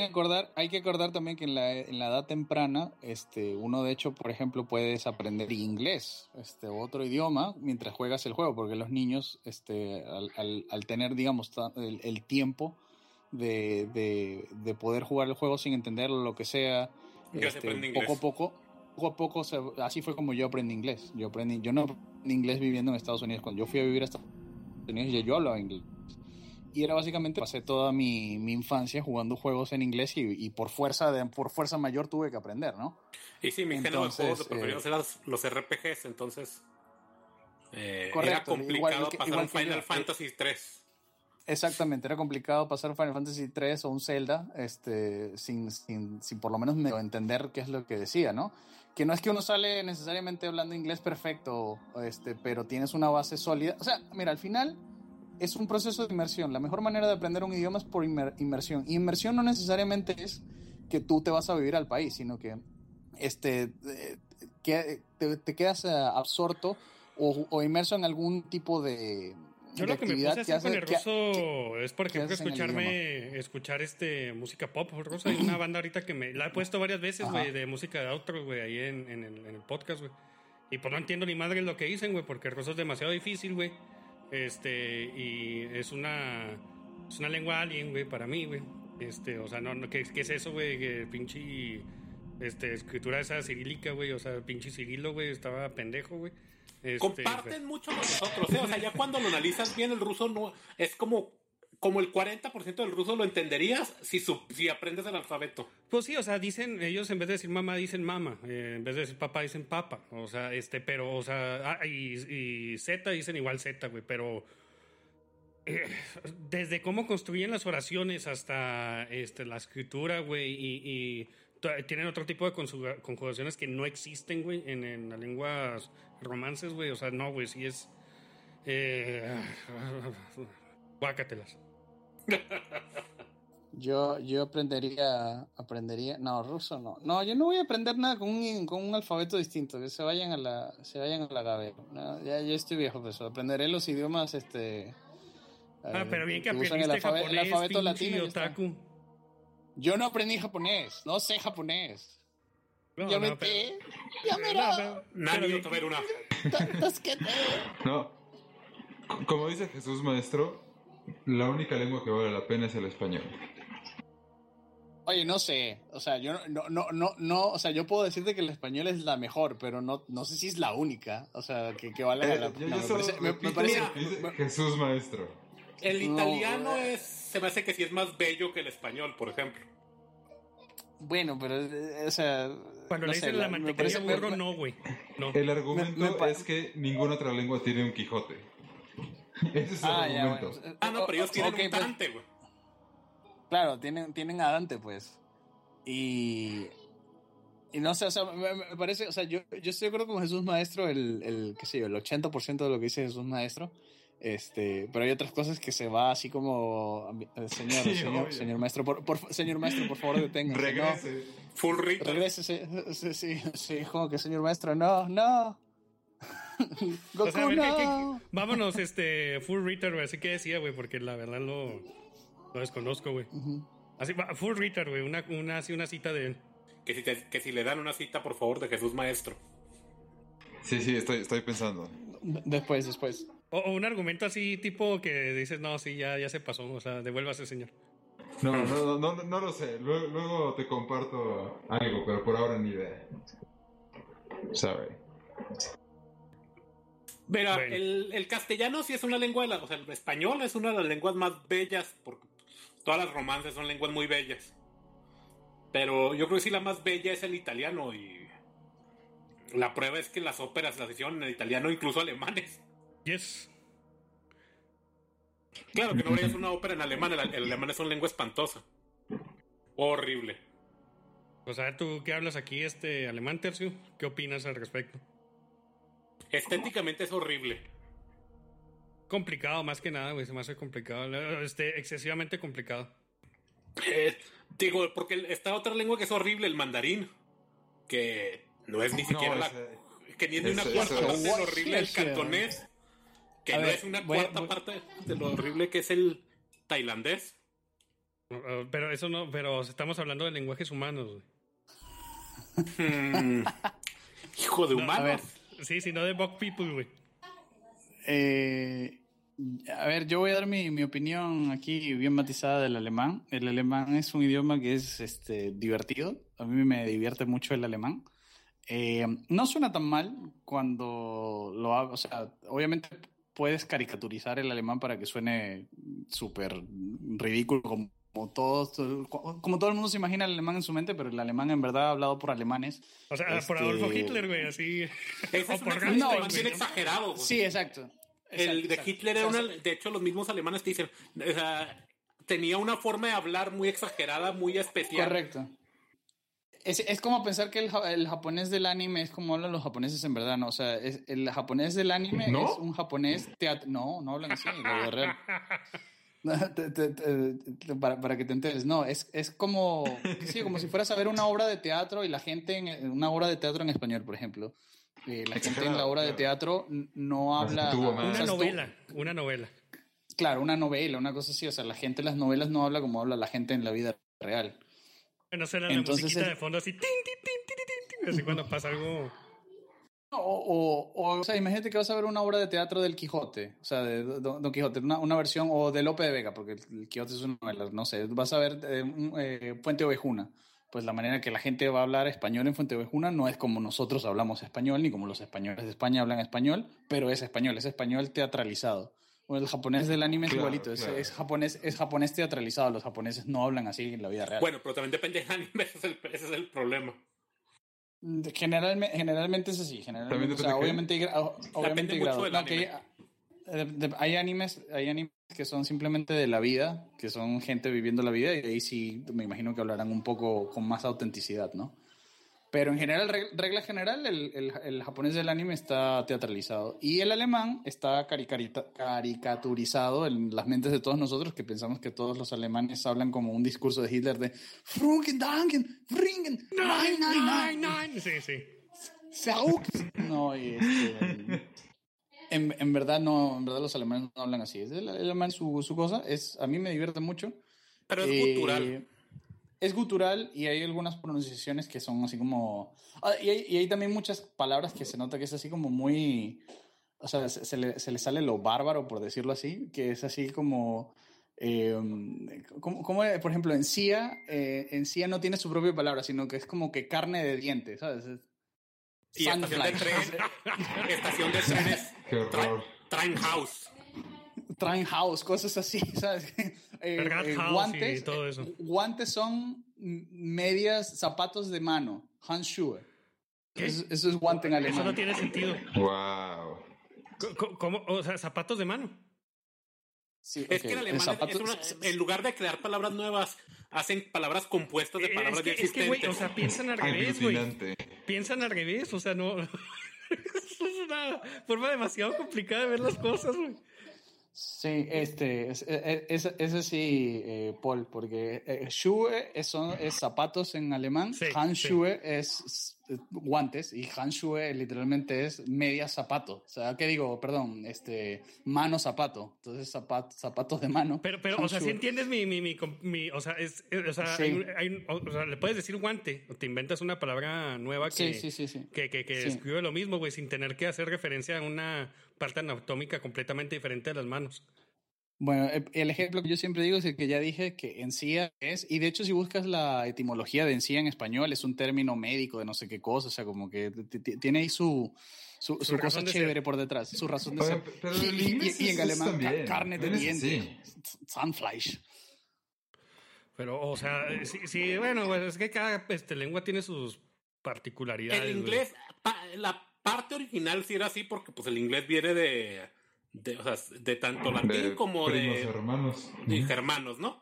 acordar, hay que acordar también que en la, en la edad temprana, este, uno de hecho, por ejemplo, puedes aprender inglés, este, otro idioma mientras juegas el juego, porque los niños, este, al, al- al tener, digamos, el, el tiempo de, de- de poder jugar el juego sin entender lo que sea, este, poco a poco, poco a poco, se- así fue como yo aprendí inglés. Yo aprendí, yo no aprendí inglés viviendo en Estados Unidos. Cuando yo fui a vivir a Estados Unidos, ya yo hablaba inglés. Y era básicamente, pasé toda mi, mi infancia jugando juegos en inglés y, y por fuerza de, por fuerza mayor tuve que aprender, ¿no? Y sí, mi género de juegos preferidos eh, eran los, RPGs, entonces eh, era Correcto, complicado igual que- pasar igual un Final yo. Fantasy 3. Exactamente, era complicado pasar Final Fantasy 3 o un Zelda este, sin, sin, sin por lo menos medio entender qué es lo que decía, ¿no? Que no es que uno sale necesariamente hablando inglés perfecto, este, pero tienes una base sólida. O sea, mira, al final es un proceso de inmersión. La mejor manera de aprender un idioma es por inmer- inmersión. Y inmersión no necesariamente es que tú te vas a vivir al país, sino que este, que te, te quedas eh, absorto o, o inmerso en algún tipo de, Yo de lo que me puse a hacer con el que- ruso es, por ejemplo, escucharme, escuchar este música pop ruso. Hay una banda ahorita que me la he puesto varias veces, güey, de música de outro, güey, ahí en, en el, en el podcast, güey. Y pues no entiendo ni madre lo que dicen, güey, porque el ruso es demasiado difícil, güey. Este, y es una, es una lengua alien, güey, para mí, güey. Este, o sea, no, no ¿qué, qué es eso, güey? Que pinche, este, escritura esa cirílica, güey, o sea, pinche cirilo, güey, estaba pendejo, güey. Este, Comparten mucho con nosotros, ¿eh? o sea, ya cuando lo analizas bien, el ruso no es como, como el 40% del ruso lo entenderías si, su- si aprendes el alfabeto. Pues sí, o sea, dicen, ellos en vez de decir mamá dicen mama, eh, en vez de decir papá dicen papa, o sea, este, pero, o sea, ah, y, y Z dicen igual Z, güey, pero eh, desde cómo construyen las oraciones hasta este, la escritura, güey, y, tienen otro tipo de conjuga- conjugaciones que no existen, güey, en, en las lenguas romances, güey, o sea, no, güey, sí es... Eh. Yo, yo aprendería, aprendería, no, ruso no. No, yo no voy a aprender nada con un, con un alfabeto distinto, que se vayan a la, se vayan a la gavera. No, ya, ya estoy viejo de eso. Aprenderé los idiomas, este. Ah, eh, pero bien que usan el, aprendiste alfabe- japonés, el alfabeto latino. otaku. Yo no aprendí japonés, no sé japonés. No, ya no, me pero- te, ya me No, Nadie ver una. que. No. Como dice Jesús Maestro, la única lengua que vale la pena es el español. Oye, no sé, o sea, yo no, no, no, no, o sea, yo puedo decirte que el español es la mejor, pero no, no sé si es la única, o sea, que, que vale Eh, la dice me- Jesús Maestro. El No, italiano eh. es, se me hace que sí es más bello que el español, por ejemplo. Bueno, pero, eh, o sea. Cuando no le sé, dicen la mantequilla me- burro, me- no, güey. No. El argumento Me- me pa- es que ninguna otra lengua tiene un Quijote. Ese es el Ah, ya, argumento. bueno. Ah, no, pero ellos tienen Ok, un pues, Dante, güey. Claro, tienen, tienen a Dante, pues. Y. Y no sé, o sea, me, me parece, o sea, yo, yo estoy de acuerdo con Jesús Maestro, el, el qué sé yo, el 80% de lo que dice Jesús Maestro. Este, pero hay otras cosas que se va así como, eh, señor, Sí, señor, señor maestro, por, por- señor maestro, por favor, deténgase. Regrese. Full No, Rita. regrese, sí, sí, sí, sí, como que señor maestro, no, no. O sea, a Goku ver, ¿qué- qué- no. vámonos, este, full retard, güey. Así que decía, güey, porque la verdad lo, lo desconozco, güey. Así, full retard, güey. Una, una, así, una cita de él. Que si, te- que si le dan una cita, por favor, de Jesús Maestro. Sí, sí, estoy, estoy pensando. Después, después. O, o un argumento así, tipo que dices, no, sí, ya, ya se pasó. O sea, devuélvase, señor. No, no, no, no, no lo sé. Luego, luego te comparto algo, pero por ahora ni idea. Sorry. Bueno. el, el castellano sí es una lengua, de la- o sea, el español es una de las lenguas más bellas, porque todas las romances son lenguas muy bellas. Pero yo creo que sí la más bella es el italiano y la prueba es que las óperas las hicieron en italiano, incluso alemanes. Yes. Claro que no verías una ópera en alemán, el, el alemán es una lengua espantosa. Horrible. O sea, tú que hablas aquí, este, alemán, Tercio, ¿qué opinas al respecto? Estéticamente es horrible. Complicado, más que nada, güey. Se me hace complicado. Este, excesivamente complicado. Eh, digo, porque el- está otra lengua que es horrible, el mandarín, que no es ni siquiera No, la... ese- que ni es ni una cuarta parte es- de lo horrible Ese- cantonés, que A no ver, es una voy cuarta voy- parte de lo horrible que es el tailandés. Pero eso no, pero estamos hablando de lenguajes humanos, güey. Mm. Hijo de No, Sí, sí, no de Bug People, güey. eh, a ver, yo voy a dar mi, mi opinión aquí bien matizada del alemán. El alemán es un idioma que es este, divertido. A mí me divierte mucho el alemán. Eh, no suena tan mal cuando lo hago. O sea, obviamente puedes caricaturizar el alemán para que suene súper ridículo, como, como todos, como todo el mundo se imagina el alemán en su mente, pero el alemán en verdad hablado por alemanes. O sea, por Este- Adolfo Hitler, güey, así. Es por bien güey. exagerado. güey. Sí, exacto. el Exacto, de exacto. Hitler era una... De hecho, los mismos alemanes te dicen... o sea, tenía una forma de hablar muy exagerada, muy especial. Correcto. Es, es como pensar que el, el japonés del anime es como hablan los japoneses en verdad, ¿no? O sea, es- el japonés del anime ¿No? es un japonés teatro. No, no hablan así, vida real. Te- te- te- te- para, para que te enteres, no, es, es como, sí, como si fueras a ver una obra de teatro y la gente, en una obra de teatro en español, por ejemplo. Eh, la gente en la obra de teatro no habla. o. Una tú- novela, una novela. claro, una novela, una cosa así. O sea, la gente en las novelas no habla como habla la gente en la vida real. Bueno, suena la Entonces musiquita es- de fondo así, tin, tin, tin, tin, tin, tin, así cuando pasa algo. O, o, o, sea, imagínate que vas a ver una obra de teatro del Quijote, o sea, de Don, Don Quijote, una, una versión, o de Lope de Vega, porque el Quijote es una novela, no sé, vas a ver eh, un, eh, Puente Ovejuna. Pues la manera que la gente va a hablar español en Fuente Ovejuna no es como nosotros hablamos español, ni como los españoles de España hablan español, pero es español, es español teatralizado. Bueno, el japonés del anime es Claro, igualito, es- claro. es, japonés, es japonés teatralizado, los japoneses no hablan así en la vida real. Bueno, pero también depende del anime, ese es el, ese es el problema. Generalmente, generalmente es así. Generalmente, o sea, obviamente hay, obviamente hay mucho grados. del No, que anime. hay, eh, de- hay animes, hay animes que son simplemente de la vida, que son gente viviendo la vida y ahí sí me imagino que hablarán un poco con más autenticidad, ¿no? Pero en general, reg- regla general, el, el- el japonés del anime está teatralizado y el alemán está caricaturizado en las mentes de todos nosotros que pensamos que todos los alemanes hablan como un discurso de Hitler de Frungen, Danken, Fringen, nein, nein, nein. Nine. Sí, sí. No, y este, en, en verdad no, en verdad los alemanes no hablan así. Es el, el alemán su, su cosa, es, a mí me divierte mucho. Pero es Eh, cultural. Es gutural y hay algunas pronunciaciones que son así como... Ah, y, hay, y hay también muchas palabras que se nota que es así como muy... O sea, se, se le, se le sale lo bárbaro, por decirlo así, que es así como... eh, como, como, por ejemplo, en CIA, eh, en CIA no tiene su propia palabra, sino que es como que carne de diente, ¿sabes? Es- Y estación de tren, estación de trenes, Qué horror. Train House. Train House, cosas así, ¿sabes? Eh, eh, House guantes, y todo eso. eh, guantes son medias, zapatos de mano, Handschuhe. Eso, eso es guante en Eso alemán. no tiene sentido. Wow. ¿Cómo? O sea, zapatos de mano. Sí, Es que en alemán, zapato- es una- en lugar de crear palabras nuevas, hacen palabras compuestas de palabras es, que, ya es que, güey, existentes. o sea, piensan al revés, güey. Piensan al revés, o sea, no. Eso es una forma demasiado complicada de ver las cosas, güey. Sí, este, es- es- es- ese sí, eh, Paul, porque eh, Schuhe es, son, es zapatos en alemán, Sí, Handschuhe es eh, guantes y handschuhe literalmente es media zapato. O sea, ¿qué digo? Perdón, este, mano zapato. Entonces, zapato, zapatos de mano. Pero, pero o sea, si handschuhe. entiendes mi, mi, mi, mi- o sea, es, es- o sea, Sí. hay un- hay un- o sea, le puedes decir guante o te inventas una palabra nueva que, Sí, sí, sí, sí. que, que, que Sí. describe lo mismo, güey, sin tener que hacer referencia a una parte anatómica completamente diferente de las manos. Bueno, e- el ejemplo que yo siempre digo es el que ya dije que encía es, y de hecho si buscas la etimología de encía en español, es un término médico de no sé qué cosa, o sea, como que tiene ahí su, su, Su su cosa ser. chévere por detrás, su razón de Oye, ser. pero Y, el y- en alemán, ca- carne de diente, Sunfleisch. Pero, o sea, eh, sí, sí, bueno, pues es que cada este, lengua tiene sus particularidades. El inglés, pa- la parte original sí era así porque pues el inglés viene de, de, o sea, de tanto latín De como de, hermanos. de germanos, ¿no?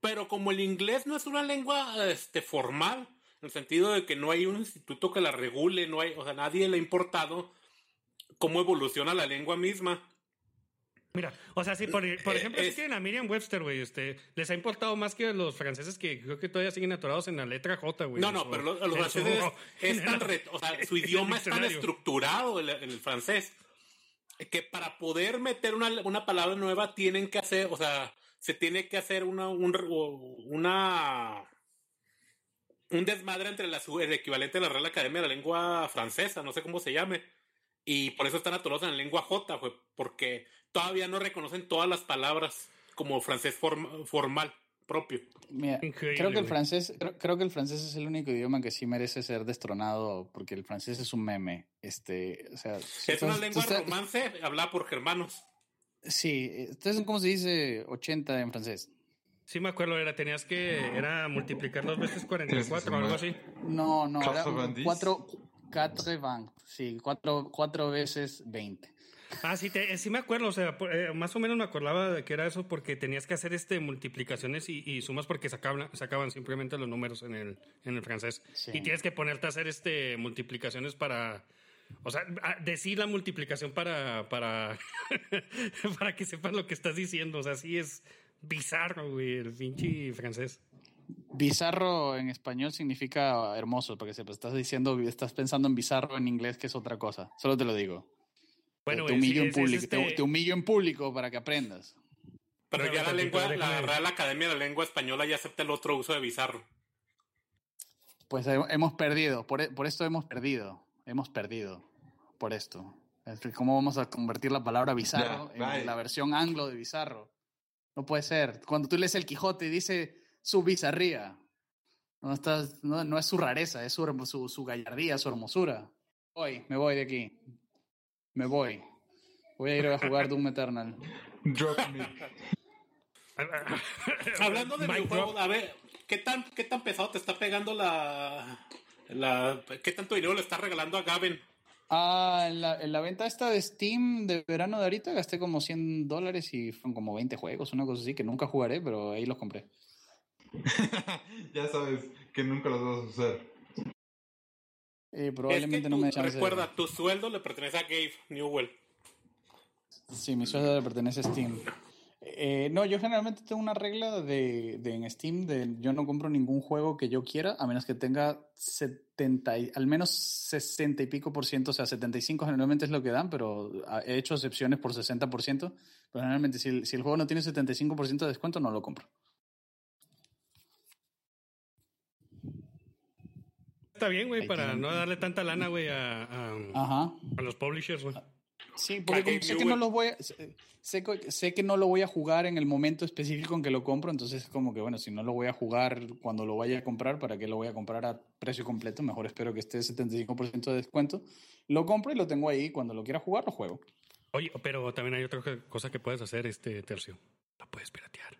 Pero como el inglés no es una lengua este, formal, en el sentido de que no hay un instituto que la regule, no hay, o sea, nadie le ha importado cómo evoluciona la lengua misma. Mira, o sea, sí, por, por Eh, ejemplo, si es- tienen a Miriam Webster, güey, este, les ha importado más que a los franceses que creo que todavía siguen atorados en la letra J, güey. No, en no, su- pero los, los en su- franceses es en tan re- o sea, su en idioma es tan estructurado el, el francés que para poder meter una, una palabra nueva tienen que hacer, o sea, se tiene que hacer una un, una un desmadre entre la, su- el equivalente de la Real Academia de la Lengua Francesa, no sé cómo se llame. Y por eso están atorados en la lengua J, porque todavía no reconocen todas las palabras como francés form- formal propio. Mira, Increíble, creo que el francés, creo, creo que el francés es el único idioma que sí merece ser destronado, porque el francés es un meme. Este, o sea, Es una lengua entonces- romance hablada por germanos. Sí, entonces cómo se dice 80 en francés. Sí me acuerdo, era, tenías que, era multiplicar dos veces 44 o algo así. No, no, era Quatre un vingt-dix. cuatro, quatre vingt, sí, cuatro, cuatro veces 20. Ah, sí, te- sí me acuerdo, o sea, eh, más o menos me acordaba de que era eso porque tenías que hacer este multiplicaciones y, y sumas porque sacaban, sacaban simplemente los números en el, en el francés. Sí. Y tienes que ponerte a hacer este multiplicaciones para, o sea, decir la multiplicación para, para, para que sepas lo que estás diciendo. O sea, sí es bizarro, güey, el pinche francés. Bizarro en español significa hermoso, porque sepas, estás diciendo, estás pensando en bizarro en inglés, que es otra cosa. Solo te lo digo. Bueno, te, te humillo en es- público, te- este- te humillo en público para que aprendas. Pero Pero ya la lengua, la Real Academia de la Lengua Española ya acepta el otro uso de bizarro. Pues he- hemos perdido, por, e- por esto hemos perdido, hemos perdido, por esto. Es que ¿Cómo vamos a convertir la palabra bizarro bye. en la versión anglo de bizarro? No puede ser. Cuando tú lees el Quijote dice su bizarría. No, estás, no, no es su rareza, es su, su, su gallardía, su hermosura. Voy, me voy de aquí. Me voy. Voy a ir a jugar Doom Eternal. Drop me. Hablando de videojuegos, a ver, ¿qué tan, ¿qué tan pesado te está pegando la, la... ¿Qué tanto dinero le estás regalando a Gaben? Ah, en la, en la venta esta de Steam de verano de ahorita gasté como 100 dólares y fueron como 20 juegos, una cosa así que nunca jugaré, pero ahí los compré. ya sabes que nunca los vas a usar. Eh, Es probablemente que no me de- recuerda, tu sueldo le pertenece a Gabe Newell. Sí, mi sueldo le pertenece a Steam. Eh, no, yo generalmente tengo una regla de, de en Steam de yo no compro ningún juego que yo quiera a menos que tenga 70, y- al menos 60 y pico por ciento, o sea, 75 generalmente es lo que dan, pero he hecho excepciones por 60 por ciento. Pero generalmente si el, si el juego no tiene 75 por ciento de descuento, no lo compro. Está bien, güey, para tienen. no darle tanta lana, güey, a, a, Ajá. a los publishers, güey. Sí, porque como sé que no los voy a, sé, sé que- no lo voy a jugar en el momento específico en que lo compro, entonces es como que bueno, si no lo voy a jugar cuando lo vaya a comprar, ¿para qué lo voy a comprar a precio completo? Mejor espero que esté 75% de descuento. Lo compro y lo tengo ahí, cuando lo quiera jugar lo juego. Oye, pero también hay otra co- cosa que puedes hacer, este tercio. Lo puedes piratear.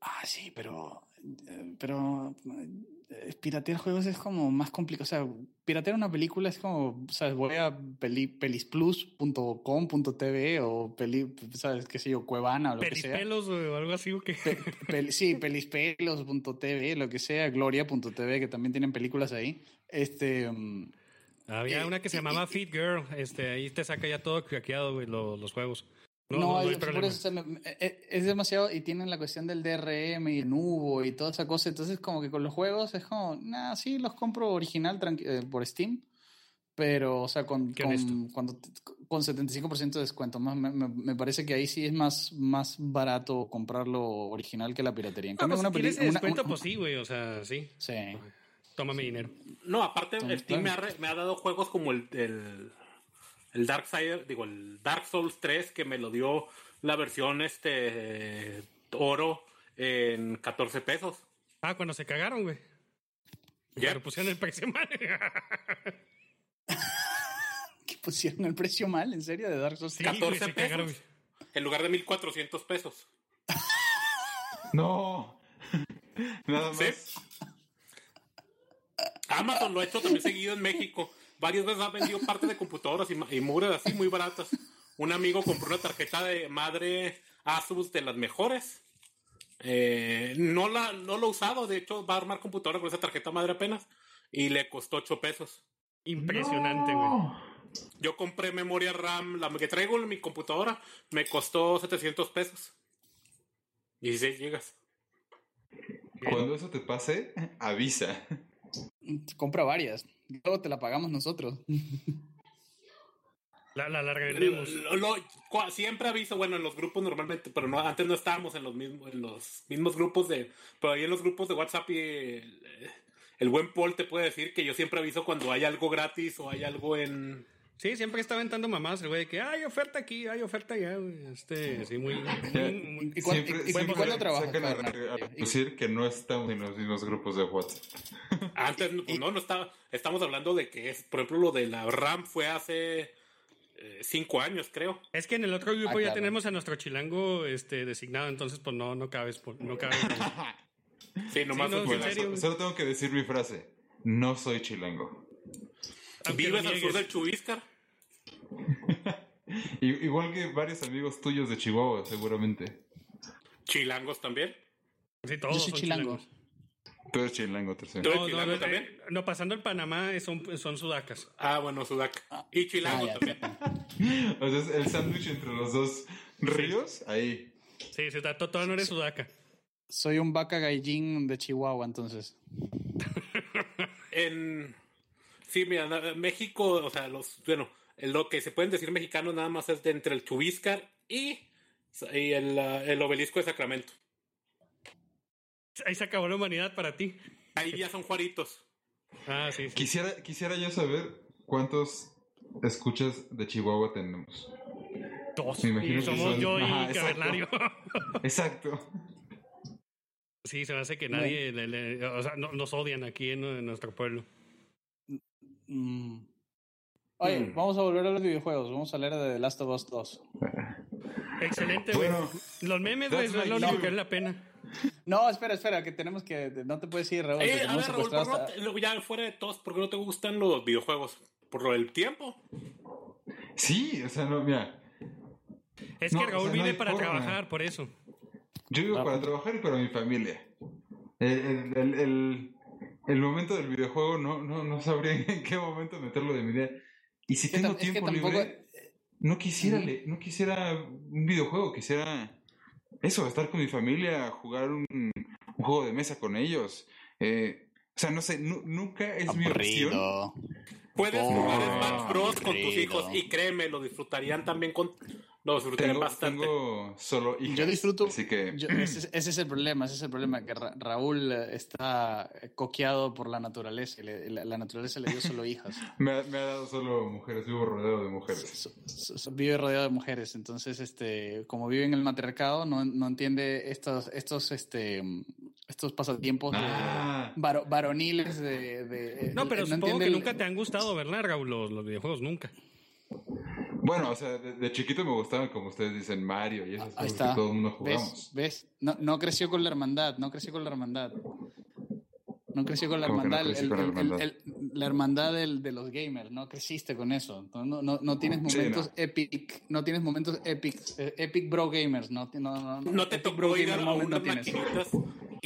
Ah, sí, pero eh, pero piratear juegos es como más complicado, o sea, piratear una película es como, sabes, voy a peli, pelisplus.com.tv o peli, sabes, qué sé yo, Cuevana o lo que sea. Pelispelos o algo así, ¿o qué? Pe- pel- sí, pelispelos.tv, lo que sea, gloria.tv, que también tienen películas ahí. Este, mm, Había Eh, una que se llamaba Fit Girl. Este, ahí te saca ya todo craqueado, güey, lo- los juegos. No, No, hay es, por eso, me- me- eh, es demasiado y tienen la cuestión del DRM y el Nubo y toda esa cosa. Entonces, como que con los juegos es como, nah, sí, los compro original eh, por Steam, pero, o sea, con, con, cuando, con 75% de descuento. Más, me, parece que ahí sí es más, más barato comprarlo original que la piratería. En No, cambio, pues, una si tienes una- descuento, una- pues sí, güey, o sea, sí. Sí. Tómame dinero. No, aparte, Steam me ha, re- me ha dado juegos como el, el, el Dark Side, digo, el Dark Souls 3, que me lo dio la versión este oro en 14 pesos. Ah, cuando se cagaron, güey. Ya. Pero pusieron el precio mal. Que pusieron el precio mal, en serio, de Dark Souls. Sí, 14 güey, se cagaron, pesos. güey. En lugar de 1400 pesos. No. Nada Sí. más. Amazon lo ha hecho también seguido en México. Varias veces ha vendido partes de computadoras y, y así muy baratas. Un amigo compró una tarjeta de madre Asus de las mejores. Eh, no la no lo ha usado, de hecho va a armar computadora con esa tarjeta madre apenas. Y le costó 8 pesos. Impresionante, güey. Yo compré memoria RAM, la que traigo en mi computadora, me costó 700 pesos. 16 gigas. Cuando eso te pase, avisa. Compra varias. Luego te la pagamos nosotros. La, la alargaremos. Lo- lo- siempre aviso, bueno, en los grupos normalmente, pero no, antes no estábamos en los mismos, en los mismos grupos de, pero ahí en los grupos de WhatsApp y el, el buen Paul te puede decir que yo siempre aviso cuando hay algo gratis o hay algo en, Sí, siempre está aventando mamás el güey de que hay oferta aquí, hay oferta allá, güey. Este, sí, muy. muy- ¿Y cuán- Siempre, y- siempre cuándo trabajas, sacan a, Bernardo? a decir que no estamos en los mismos grupos de WhatsApp. antes no, no estaba, estamos hablando de que es, por ejemplo, lo de la RAM fue hace eh, cinco años, creo. Es que en el otro grupo Ah, ya claro. tenemos a nuestro chilango este, designado, entonces pues no, no cabes. por- No cabes Sí, nomás no, un- en Bueno, serio, so- güey. solo tengo que decir mi frase. No soy chilango. ¿Vives al sur del Chubiscar? I- igual que varios amigos tuyos de Chihuahua, seguramente. Chilangos también. Sí, todos Yo soy son chilango. chilangos. Tú eres chilango, tercero. ¿Tú eres No, chilango no, también? eh, no, pasando el Panamá eh, son, son sudacas. Ah, bueno, Sudaca. Y Chilango Ah, también. O sea, es el sándwich entre los dos ríos, ahí. Sí, sí, está- todo no eres sudaca. Soy un vaca gallín de Chihuahua, entonces. En. Sí, mira, México, o sea, los. Bueno, lo que se pueden decir mexicanos nada más es de entre el Chubiscar y, y el, el obelisco de Sacramento. Ahí se acabó la humanidad para ti. Ahí ya son juaritos. Ah, sí, sí. Quisiera, quisiera yo saber cuántos escuchas de Chihuahua tenemos. Dos. Me imagino Y que somos son- yo y Ajá, exacto. Sí, se me hace que nadie, le- le- o sea, no- nos odian aquí en, en nuestro pueblo. Mm. Oye, Mm. vamos a volver a los videojuegos. Vamos a hablar de The Last of Us 2. Excelente, güey. Bueno, Los memes, güey, that's es lo único que vale la pena. No, espera, espera, que tenemos que. No te puedes ir, Raúl. Eh, a ver, Raúl, secuestrado ¿por qué no ya fuera de todos, ¿por qué no te gustan los videojuegos? ¿Por lo del tiempo? sí, o sea, no, mira. Es No, que o Raúl sea, no vive para forma. trabajar, por eso. Yo vivo Ah, para trabajar y para mi familia. El, el, el, el- el momento del videojuego no, no, no sabría en qué momento meterlo de mi día. Y si Es tengo tiempo tampoco- libre, no quisiera, le- no quisiera un videojuego, quisiera eso, estar con mi familia, jugar un, un juego de mesa con ellos. Eh, o sea, no sé, nu- nunca es mi opción. Puedes Oh, jugar Smash Bros con tus hijos y créeme, lo disfrutarían también con. Lo disfrutarían Tengo, bastante. tengo solo hijas. Yo disfruto. Así que. yo- ese, es- ese es el problema, ese es el problema, que Ra- Raúl eh, está coqueado por la naturaleza. le- la, la naturaleza le dio solo hijas. Me ha, me ha dado solo mujeres, vivo rodeado de mujeres. So- so- so- vive rodeado de mujeres, entonces, este, como vive en el matriarcado, no, no entiende estos, estos, este, estos pasatiempos de- Ah. varo- varoniles de, de- No, pero no supongo entiende que el- nunca te han gustado, ¿verdad, Raúl? Los, los videojuegos, nunca. Bueno, o sea, de, de chiquito me gustaban, como ustedes dicen, Mario y esas Ahí cosas está. que todo el mundo jugamos. ¿Ves? ¿Ves? No, no creció con la hermandad, no creció con la hermandad. No creció con la ¿Cómo que no hermandad, crecí el- con la el- el- hermandad? el- la hermandad del- de los gamers, no creciste con eso. No, no, no, no tienes Sí, momentos no. epic, no tienes momentos epic, eh, epic bro gamers, no, no, no, No te tocó bro ir a no tienes. maquinitas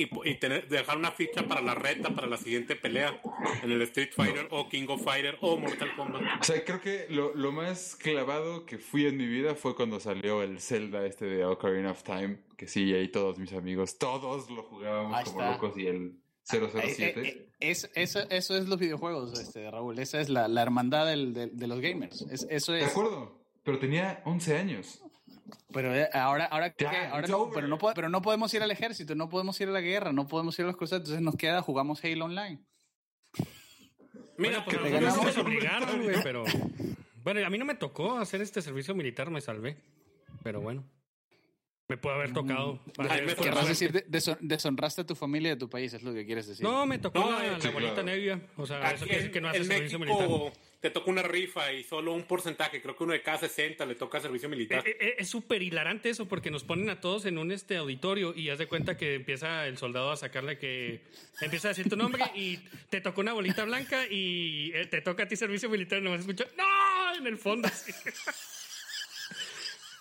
y, y tener, dejar una ficha para la reta, para la siguiente pelea en el Street Fighter o King of Fighter o Mortal Kombat. O sea, creo que lo, lo más clavado que fui en mi vida fue cuando salió el Zelda este de Ocarina of Time, que sí, ahí todos mis amigos, todos lo jugábamos Ahí como está. locos y el Eh, 007. eh, eh, es, eso, eso es los videojuegos, este, Raúl. Esa es la, la hermandad del- del- de los gamers. Es- eso De es. acuerdo, pero tenía 11 años. Pero eh, ahora, ahora, ahora no, pero, no, pero no podemos ir al ejército, no podemos ir a la guerra, no podemos ir a los cruzados. Entonces nos queda, jugamos Halo Online. Mira, Bueno, pues pues, te ganamos. nos obligaron, güey, pero... Bueno, a mí no me tocó hacer este servicio militar, me salvé. Pero bueno. Me puede haber tocado. Ay, hacer me esto. Querrás decir, deshonraste a tu familia y a tu país, es lo que quieres decir. No, me tocó No, la, eh, la sí, bolita claro. negra. O sea, eso Aquí quiere decir que no hace en servicio México militar. Te toca una rifa y solo un porcentaje, creo que uno de cada 60 le toca servicio militar. Eh, eh, Es súper hilarante eso porque nos ponen a todos en un este auditorio y haz de cuenta que empieza el soldado a sacarle que empieza a decir tu nombre y te tocó una bolita blanca y eh, te toca a ti servicio militar y nomás escucha ¡No! en el fondo. así.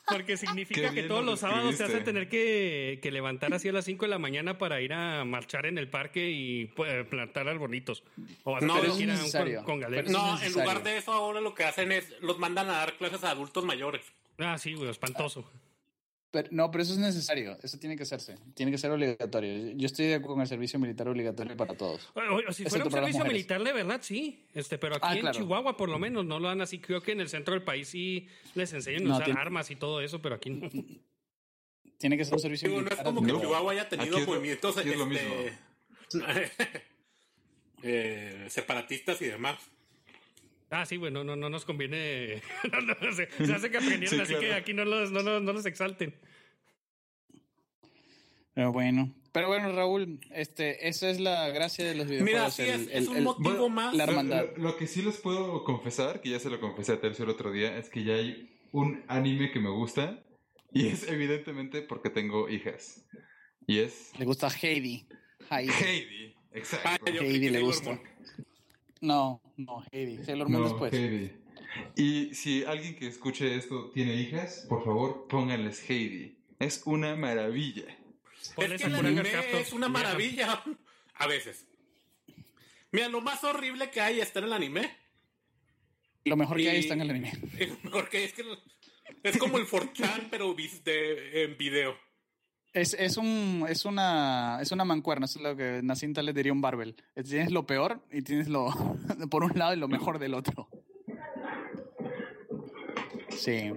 Porque significa que todos lo los sábados te hacen describiste. tener que, que levantar así a las 5 de la mañana para ir a marchar en el parque y pues, plantar arbolitos. O vas a No, tener que ir es a un necesario. con, con no, en lugar de eso ahora lo que hacen es los mandan a dar clases a adultos mayores. Ah, sí, güey, espantoso. Pero, no, pero eso es necesario, eso tiene que hacerse, tiene que ser obligatorio. Yo estoy de acuerdo con el servicio militar obligatorio para todos. O, o- si fuera un servicio militar de verdad, sí. Este, pero aquí Ah, en claro. Chihuahua, por lo menos, no lo dan así. Creo que en el centro del país sí les enseñan a No, usar tiene- armas y todo eso, pero aquí no. Tiene que ser un servicio Digo, no es militar. como que No. Chihuahua haya tenido Aquí movimientos aquí es lo este, eh, separatistas y demás. Ah, sí, güey, no, no, no nos conviene. no, no, se, se hace que aprendieron, Sí, así claro. que aquí no los, no, los- no los exalten. Pero bueno. Pero bueno, Raúl, este, esa es la gracia de los videojuegos. Mira, sí, el- es, el- es un el- motivo Bueno, más. la Lo- hermandad. Lo, lo que sí les puedo confesar, que ya se lo confesé a Tercio el otro día, es que ya hay un anime que me gusta y es evidentemente porque tengo hijas. Y es Le gusta Heidi. Heidi. Heidi. Exacto. Ah, Heidi le gusta. No, no, Heidi. Sailor Moon No, después. Heidi. Y si alguien que escuche esto tiene hijas, por favor pónganles Heidi. Es una maravilla. Es que el anime es una maravilla. A veces. Mira, lo más horrible que hay está en el anime. Lo mejor que hay Y- está en el anime. Porque es que es como el 4chan, pero de- en video. Es, es, un, es, una, es una mancuerna, es lo que Nacinta le diría un barbel. Es- Tienes lo peor y tienes lo por un lado y lo mejor del otro. Sí.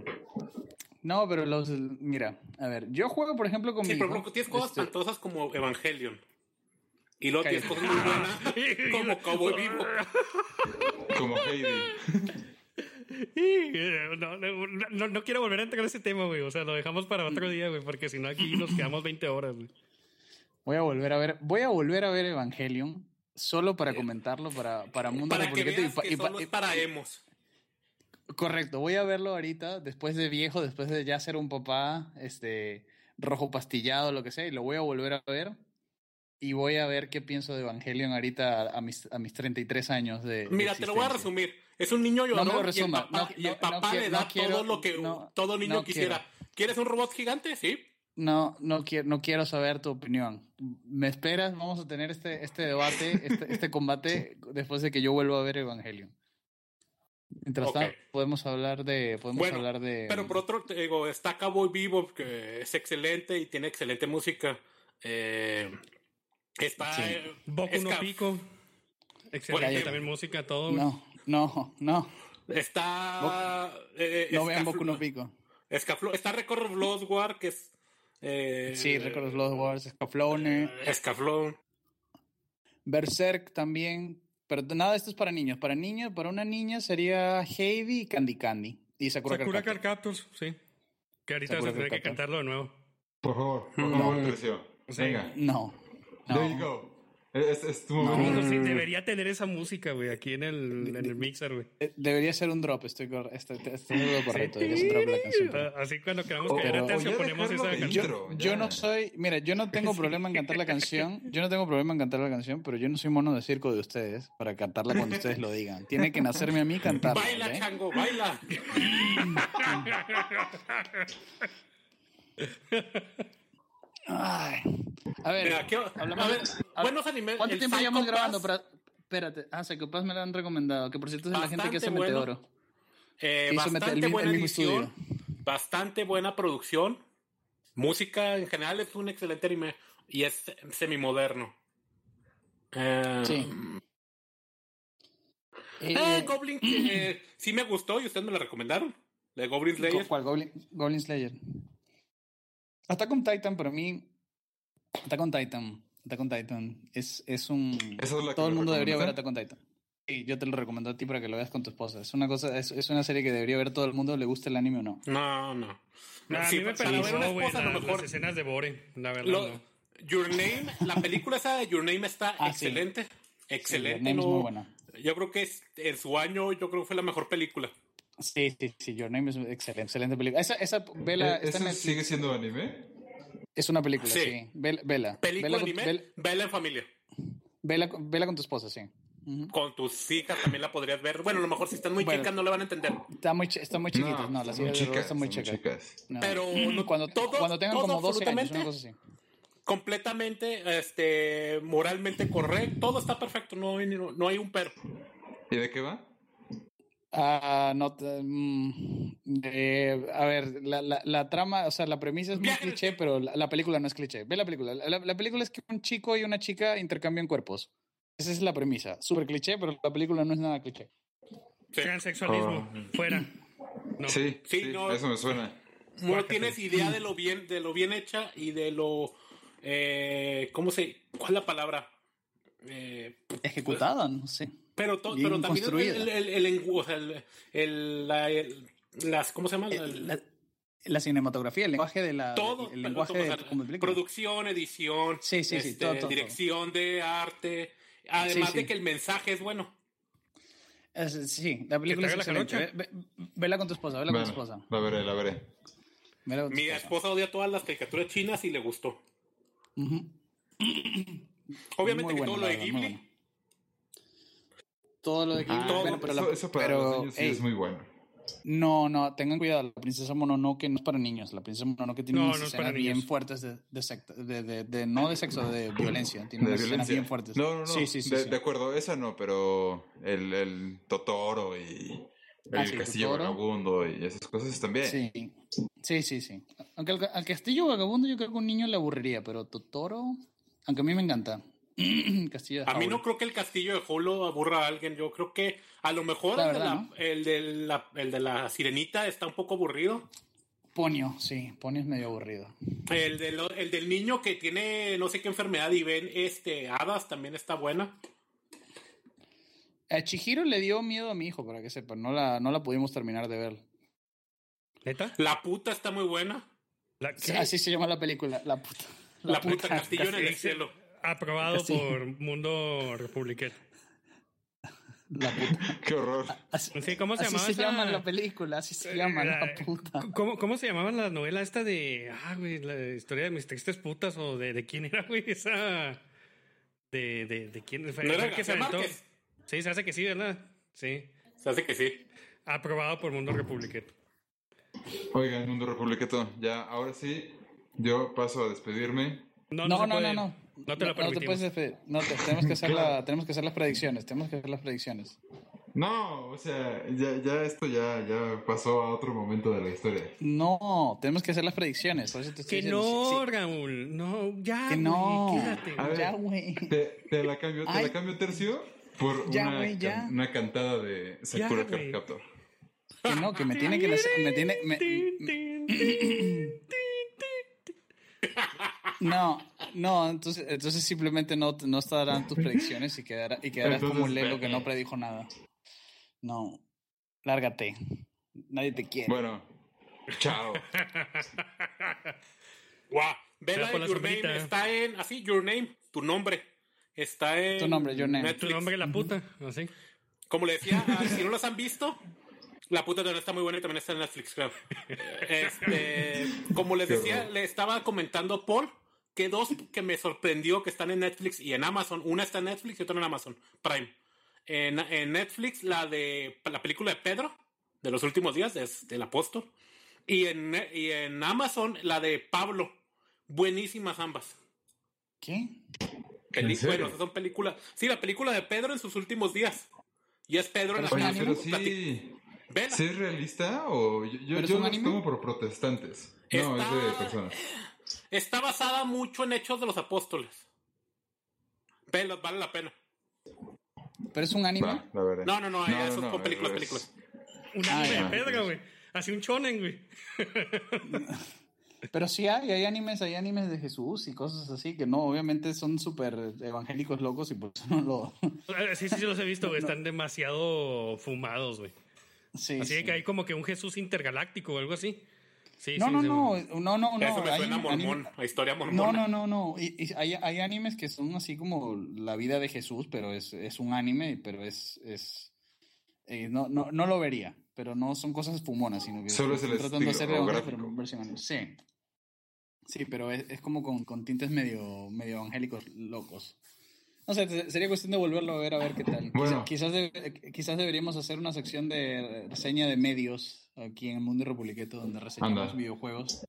No, pero los. Mira, a ver, yo juego, por ejemplo, con Sí, mi pero hijo, tienes cosas este, espantosas como Evangelion. Y luego tienes cosas muy buenas como Cowboy Vivo. Como Heidi. No, no, no, no quiero volver a entrar a ese tema, güey. O sea, lo dejamos para otro día, güey, porque si no aquí nos quedamos 20 horas, güey. Voy a volver a ver, voy a volver a ver Evangelion solo para comentarlo para, para Mundo Para que y veas pa- que y pa- solo y- es para emos. Correcto, voy a verlo ahorita, después de viejo, después de ya ser un papá, este, rojo pastillado, lo que sea, y lo voy a volver a ver. Y voy a ver qué pienso de Evangelion ahorita a, a mis, a mis 33 años de. de Mira, te lo voy a resumir. Es un niño llorón me lo y el resuma, papá, no- y el no- papá no le da no quiero- todo lo que no- todo niño no quisiera. ¿Quieres un robot gigante? Sí. No, no quiero, no quiero saber tu opinión. ¿Me esperas? Vamos a tener este, este debate, este, este combate, después de que yo vuelva a ver Evangelion. Mientras tanto, podemos hablar de. Podemos Bueno, hablar de. Pero por otro, te digo, está Cowboy Vivo, que es excelente y tiene excelente música. Eh, está. Sí. eh, Boku no Pico. Excelente también música, todo. No, no, no. Está. eh, No vean Boku no Pico. Escaflo- está Record of Lost War, que es. Eh, Sí, Record of Lost Wars, Scaflone, Escaflón. Berserk también. Pero nada de esto es para niños. Para niños, para una niña sería Heidi y Candy Candy. Y Sakura, Sakura Captors, sí. Que ahorita Sakura vas a tener Card que cantarlo de nuevo. Por favor, por No. favor. Venga. No. No. There you go. Es, es tu No. Amigo, sí, debería tener esa música, güey, aquí en el, en el mixer, güey. Eh, Debería ser un drop, estoy, estoy, estoy correcto. Debería ser un drop la canción. Ah, Así cuando queramos O- caer o- a o tercio ponemos esa canción. intro. Yo ya. no soy, mira, yo no tengo problema en cantar la canción, yo no tengo problema en cantar la canción, pero yo no soy mono de circo de ustedes para cantarla cuando ustedes lo digan. Tiene que nacerme a mí cantarla. Baila, ¿ok? chango, baila. Ay. A ver, Mira, ¿qué- hablamos a ver, de- a- buenos animes. ¿cuánto tiempo llevamos grabando? Para... Espérate, ah, Psycho Pass me lo han recomendado, que por cierto es la gente que hace bueno. Meteoro. eh, que bastante el buena el edición, bastante buena producción. Música en general es un excelente anime y es semimoderno. Eh, Sí. Eh, Eh, Goblin, eh, sí me gustó y ustedes me la recomendaron. La de Goblin Slayer. ¿Cuál? Goblin, Goblin Slayer. Attack on Titan, para mí. Attack on Titan. Attack on Titan. Es, es un. Esa es la Todo el mundo debería ver. Attack on Titan. Sí, yo te lo recomiendo a ti para que lo veas con tu esposa. Es una cosa, es, es una serie que debería ver todo el mundo, le guste el anime o no. No, no. a Sí, mí me para ver una perdió, güey, a la- mejor. las escenas de Bore, la verdad. Lo- no. Your Name, la película esa de Your Name está Ah, sí. excelente. Sí, Excelente. Your Name es no- muy buena. Yo creo que es, en su año, yo creo que fue la mejor película. Sí, sí, sí. Your Name es excelente, excelente película. Esa, esa, vela, ¿E- está en ¿Ese Netflix. sigue siendo anime? Es una película, Sí. sí. Vela, vela. Película Vela anime, vela- vela en familia. vela con- vela con tu esposa, sí. Con tus hijas también la podrías ver. Bueno, a lo mejor si están muy Bueno. chicas no le van a entender. Está muy, chi- están muy chiquitas, no, las hijas chicas, están muy chicas. chicas. No. Pero no- cuando, todo- cuando tengan todo como 12 años, una cosa así. Completamente, este, moralmente correcto. Todo está perfecto. No hay, no, no hay un pero. ¿Y de qué va? Ah, no, mm, eh, a ver, la, la, la trama, o sea, la premisa es muy cliché, pero la, la película no es cliché. Ve la película. La, la película es que un chico y una chica intercambian cuerpos. Esa es la premisa. Súper cliché, pero la película no es nada cliché. Sí. Transexualismo, Oh. fuera. No. Sí, Sí, sí, no. eso me suena. No tienes idea de lo bien, de lo bien hecha y de lo, eh, ¿cómo se, cuál es la palabra? Eh, Ejecutada, no sé. Pero, to- Bien pero también el, construida. el, el, o sea, el- el- la- el- las, ¿cómo se llama? El- La, la cinematografía, el lenguaje de la. todo, el lenguaje todo, de o sea, como película. producción, edición, Sí, sí, sí, este, todo, todo, dirección de arte, además Sí, sí. de que el mensaje es bueno. Es- sí, la película es traiga la excelente. Ve- ve- vela con tu esposa, vela con tu esposa. la veré, la veré. Vela con tu Mi esposa. esposa odia todas las caricaturas chinas y le gustó. Obviamente Muy que bueno, todo lo de Ghibli. Todo lo de Ghibli. todo, bueno, pero eso, la- eso para pero, los niños sí ey, es muy bueno. No, no, tengan cuidado. La princesa Mononoke no es para niños. La princesa Mononoke tiene No, unas no es escenas bien fuertes de, de, secta- de, de- de- no de sexo, de violencia. Tiene De unas escenas bien fuertes. No, no, no. Sí, sí, sí. de, sí. de acuerdo, esa no, pero el, el Totoro y el Ah, sí, Castillo Totoro. Vagabundo y esas cosas también. Sí, sí, sí, sí. Aunque al, al castillo vagabundo yo creo que a un niño le aburriría, pero Totoro, aunque a mí me encanta. castillo de A mí no creo que el castillo de Holo aburra a alguien. Yo creo que a lo mejor La el, de la, ¿no? el, de la, el de la sirenita está un poco aburrido. Ponio, sí, Ponio es medio aburrido. El, de lo- el del niño que tiene no sé qué enfermedad y ven este, hadas también está buena. A Chihiro le dio miedo a mi hijo, para que sepan. No la, no la pudimos terminar de ver. ¿Neta? La puta está muy buena. ¿La qué? Así se llama la película, la puta. La, puta, castillo en el Castillo. cielo. Aprobado Sí. por Mundo Republiquet. La puta. Qué horror. Así, Sí, ¿cómo se así se esa- llama la película, así se llama la Eh, puta. ¿Cómo, ¿Cómo se llamaba la novela esta de. Ah, güey, la historia de mis tristes putas o de, de quién era, güey? Esa. De, de, de quién fue. ¿No era el que se aventó? Sí, se hace que sí, ¿verdad? Sí. Se hace que sí. Aprobado por Mundo Republiquet. Oigan, Mundo Republiqueto, ya, ahora sí, yo paso a despedirme. No, No, no, no, no. No te lo No te permitimos. puedes despedir. No, te- tenemos, que hacer la, tenemos que hacer las predicciones. Tenemos que hacer las predicciones. No, o sea, ya, ya esto ya, ya pasó a otro momento de la historia. No, tenemos que hacer las predicciones. Por eso te estoy Que diciendo, no, sí. Raúl. No, ya. Que no. quédate. A ver. Ya, güey. Te, te la cambio, te Ay. la cambio tercio por Ya, una, güey, ya. can- una cantada de Sakura Captor. Que no, que me tiene que... Me tiene, me- Tin, tin, tin, tin, tin. No, no, entonces, entonces simplemente no, no estarán tus predicciones y, quedará, y quedarás como un lelo que no vete. predijo nada. No, lárgate. Nadie te quiere. Bueno, chao. Guau. Vela Your sombrita. Name está en. Así, Your Name, tu nombre. Está en. Tu nombre, Your Name. Tu Netflix. nombre la puta, así. Como le decía, ah, si no los han visto, la puta también está muy buena y también está en Netflix, creo. Este, como les decía, le estaba comentando Paul que dos que me sorprendió que están en Netflix y en Amazon. Una está en Netflix y otra en Amazon Prime. En, en Netflix, la de la película de Pedro, de los últimos días, de- del apóstol. Y en, y en Amazon, la de Pablo. Buenísimas ambas. ¿Qué? Peli- ¿En serio? bueno, son películas. Sí, la película de Pedro en sus últimos días. Y es Pedro en la Pero es Oye, sí. ¿Sí es realista o yo, yo, ¿Pero es yo tomo por protestantes? No, Está- es de personas. Está basada mucho en Hechos de los Apóstoles. Vela, vale la pena. ¿Pero es un anime? Va, la veré. No, no, no, eso es con películas, es- películas. Un anime de Pedro, güey. Así un chonen, güey. Pero sí hay, hay animes, hay animes de Jesús y cosas así que no, obviamente son súper evangélicos locos y por eso no lo... Eh, Sí, sí, sí los he visto, güey. Están demasiado fumados, güey. Sí, Así de sí. que hay como que un Jesús intergaláctico o algo así. Sí, No, sí, no, no, no, no, no. eso me hay suena a anime- mormón, a historia mormona. No, no, no, no. Y, y hay, hay animes que son así como la vida de Jesús, pero es, es un anime, pero es... es eh, no, no, no lo vería, pero no son cosas fumonas, sino que Solo es el tratando de hacer pero versión anime. Sí. Sí, pero es, es como con, con tintes medio, medio evangélicos locos. No sé, te- sería cuestión de volverlo a ver a ver qué tal. Bueno. Quizás, quizás, de- quizás deberíamos hacer una sección de reseña de medios aquí en el Mundo Republiqueto donde reseñamos Anda. videojuegos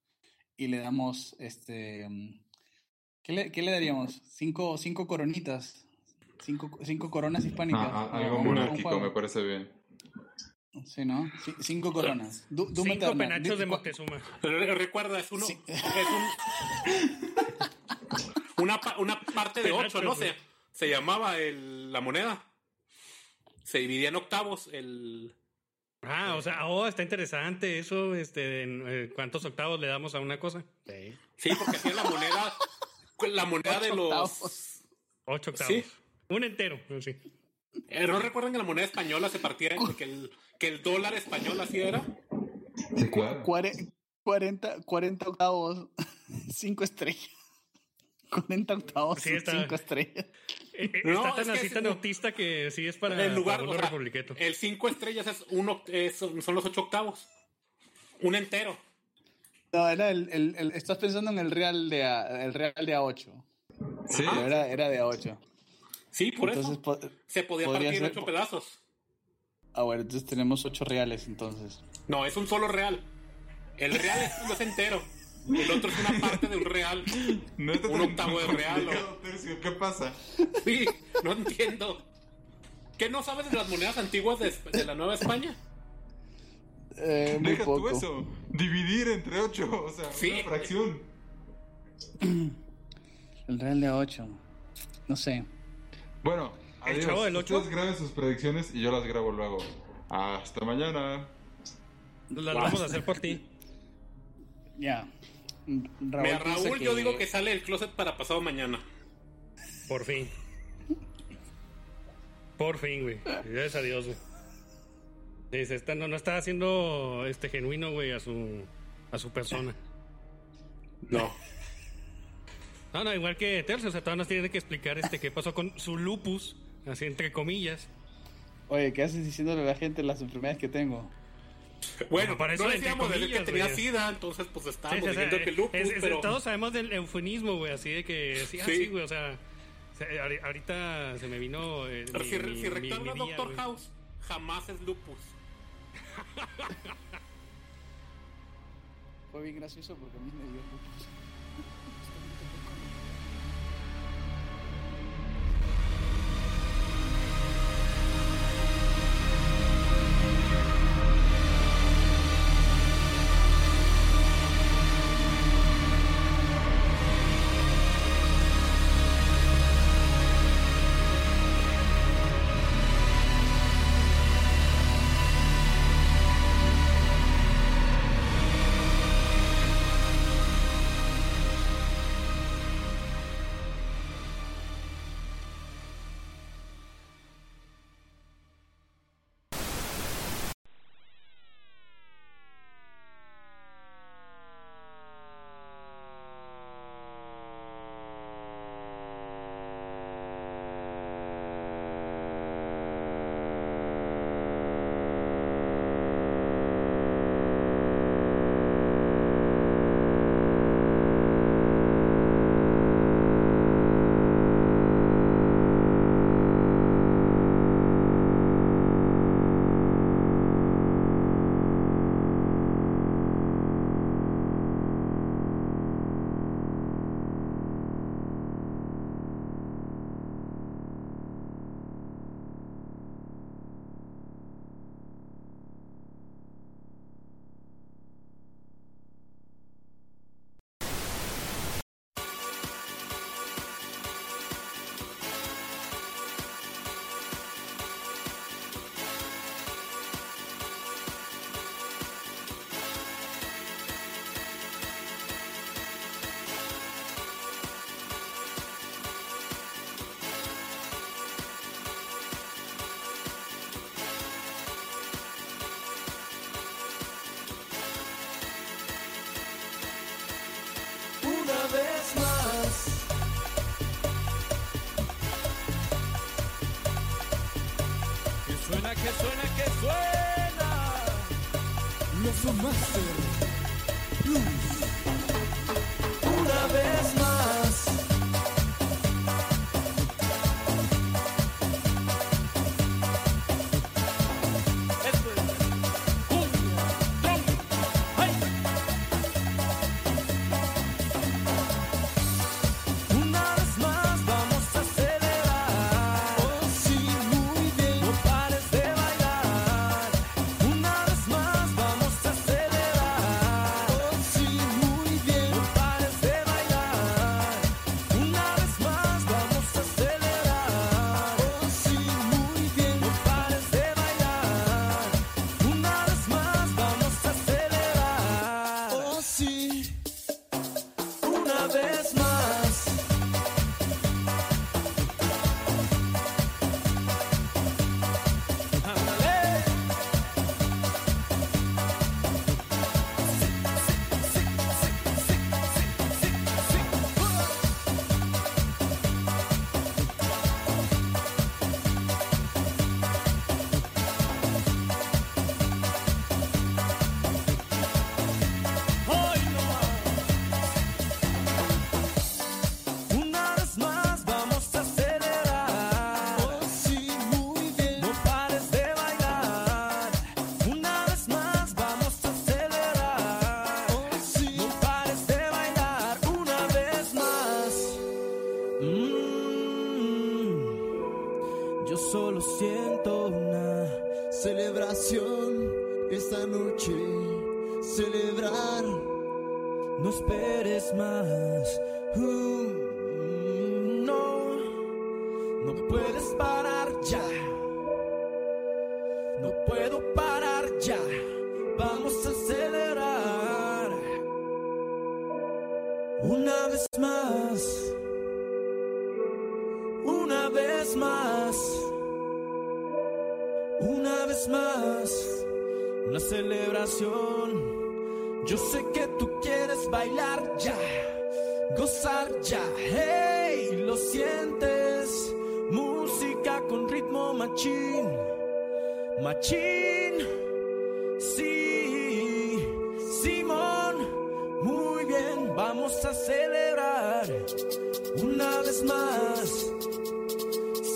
y le damos este ¿qué le, qué le daríamos? Cinco, cinco coronitas. Cinco, cinco coronas hispánicas. Ah, ah, algo monárquico, me parece bien. Sí, ¿no? Cinco coronas. Du- Cinco penachos de Moctezuma. Re- Recuerda, es uno. Sí. Es un. Una, pa- una parte de ocho, ¿no? güey. Se, llamaba el, la moneda. Se dividía en octavos. El. Ah, o sea, oh, está interesante eso. Este, en, eh, ¿Cuántos octavos le damos a una cosa? Sí. Sí, porque hacía la moneda. La moneda de los. octavos. Ocho octavos. Sí. Un entero. Sí. Eh, ¿No recuerdan que la moneda española se partía en que el, que el dólar español así era? Sí, claro. Cuare- 40, 40 octavos, 5 estrellas. 40 octavos, Sí, está. 5 estrellas. Eh, eh, No, está es tan que así es tan un- autista que sí es para, En lugar, para o sea, el cinco estrellas es uno, es- son son los ocho octavos. Un entero. No, era el, el, el- estás pensando en el real de A, el real de A8. Sí, Pero era, era de A8. Sí, por Entonces, eso. po- Se podía partir en ser- ocho pedazos. ah, bueno, entonces tenemos 8 reales entonces. No, es un solo real. El real es, no es entero. El otro es una parte de un real. no un octavo de real, Tercio, ¿Qué pasa? Sí, no entiendo. ¿Qué no sabes de las monedas antiguas de, de la Nueva España? Eh, muy Deja poco. tú eso. Dividir entre ocho, o sea, Sí. una fracción. El real de A8. No sé. Bueno, ¿El adiós. chavo del ocho? Ustedes graben sus predicciones y yo las grabo luego. Hasta mañana. Las vamos a hacer por ti. Ya. Raúl Mira, Raúl, yo digo que sale del closet para pasado mañana. Por fin. Por fin, güey. Gracias a Dios, güey. Dice, está, no, no está haciendo este genuino, güey, a su, a su persona. No. No, no, igual que Tercio, o sea, todavía nos tiene que explicar este qué pasó con su lupus, así entre comillas. Oye, ¿qué haces diciéndole a la gente las enfermedades que tengo? Bueno, Para eso no decíamos de él que tenía güey. sida, entonces pues estábamos sí, o sea, diciendo que lupus, es- es- pero... Todos sabemos del eufemismo, güey, así de que sí, ah, Sí. güey, o sea, se- ahori- ahorita se me vino. eh, Pero mi- si, mi- si mi- recuerdas mi día, Doctor güey. House, jamás es lupus. Fue bien gracioso porque a mí me dio lupus.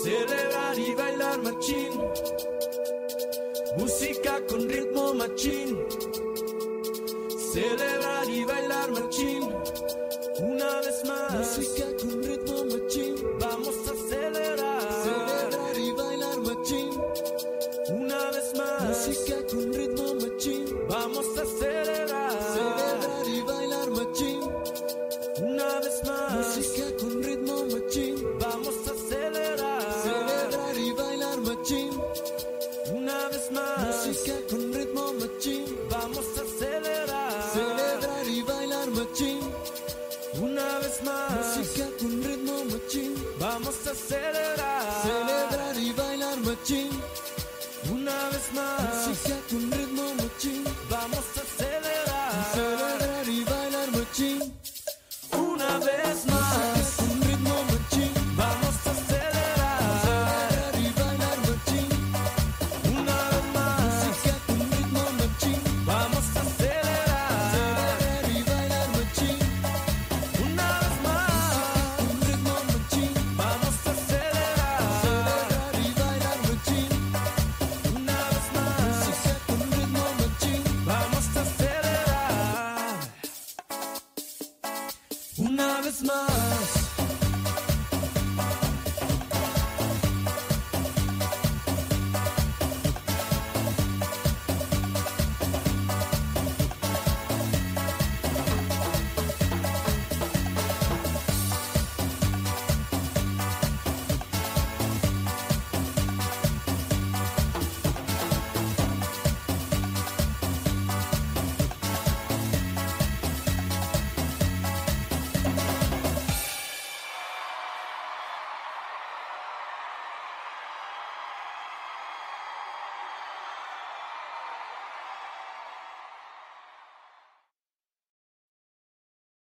celebrar y bailar machín. Música con ritmo machín. Celebrar y bailar machín. Una vez más.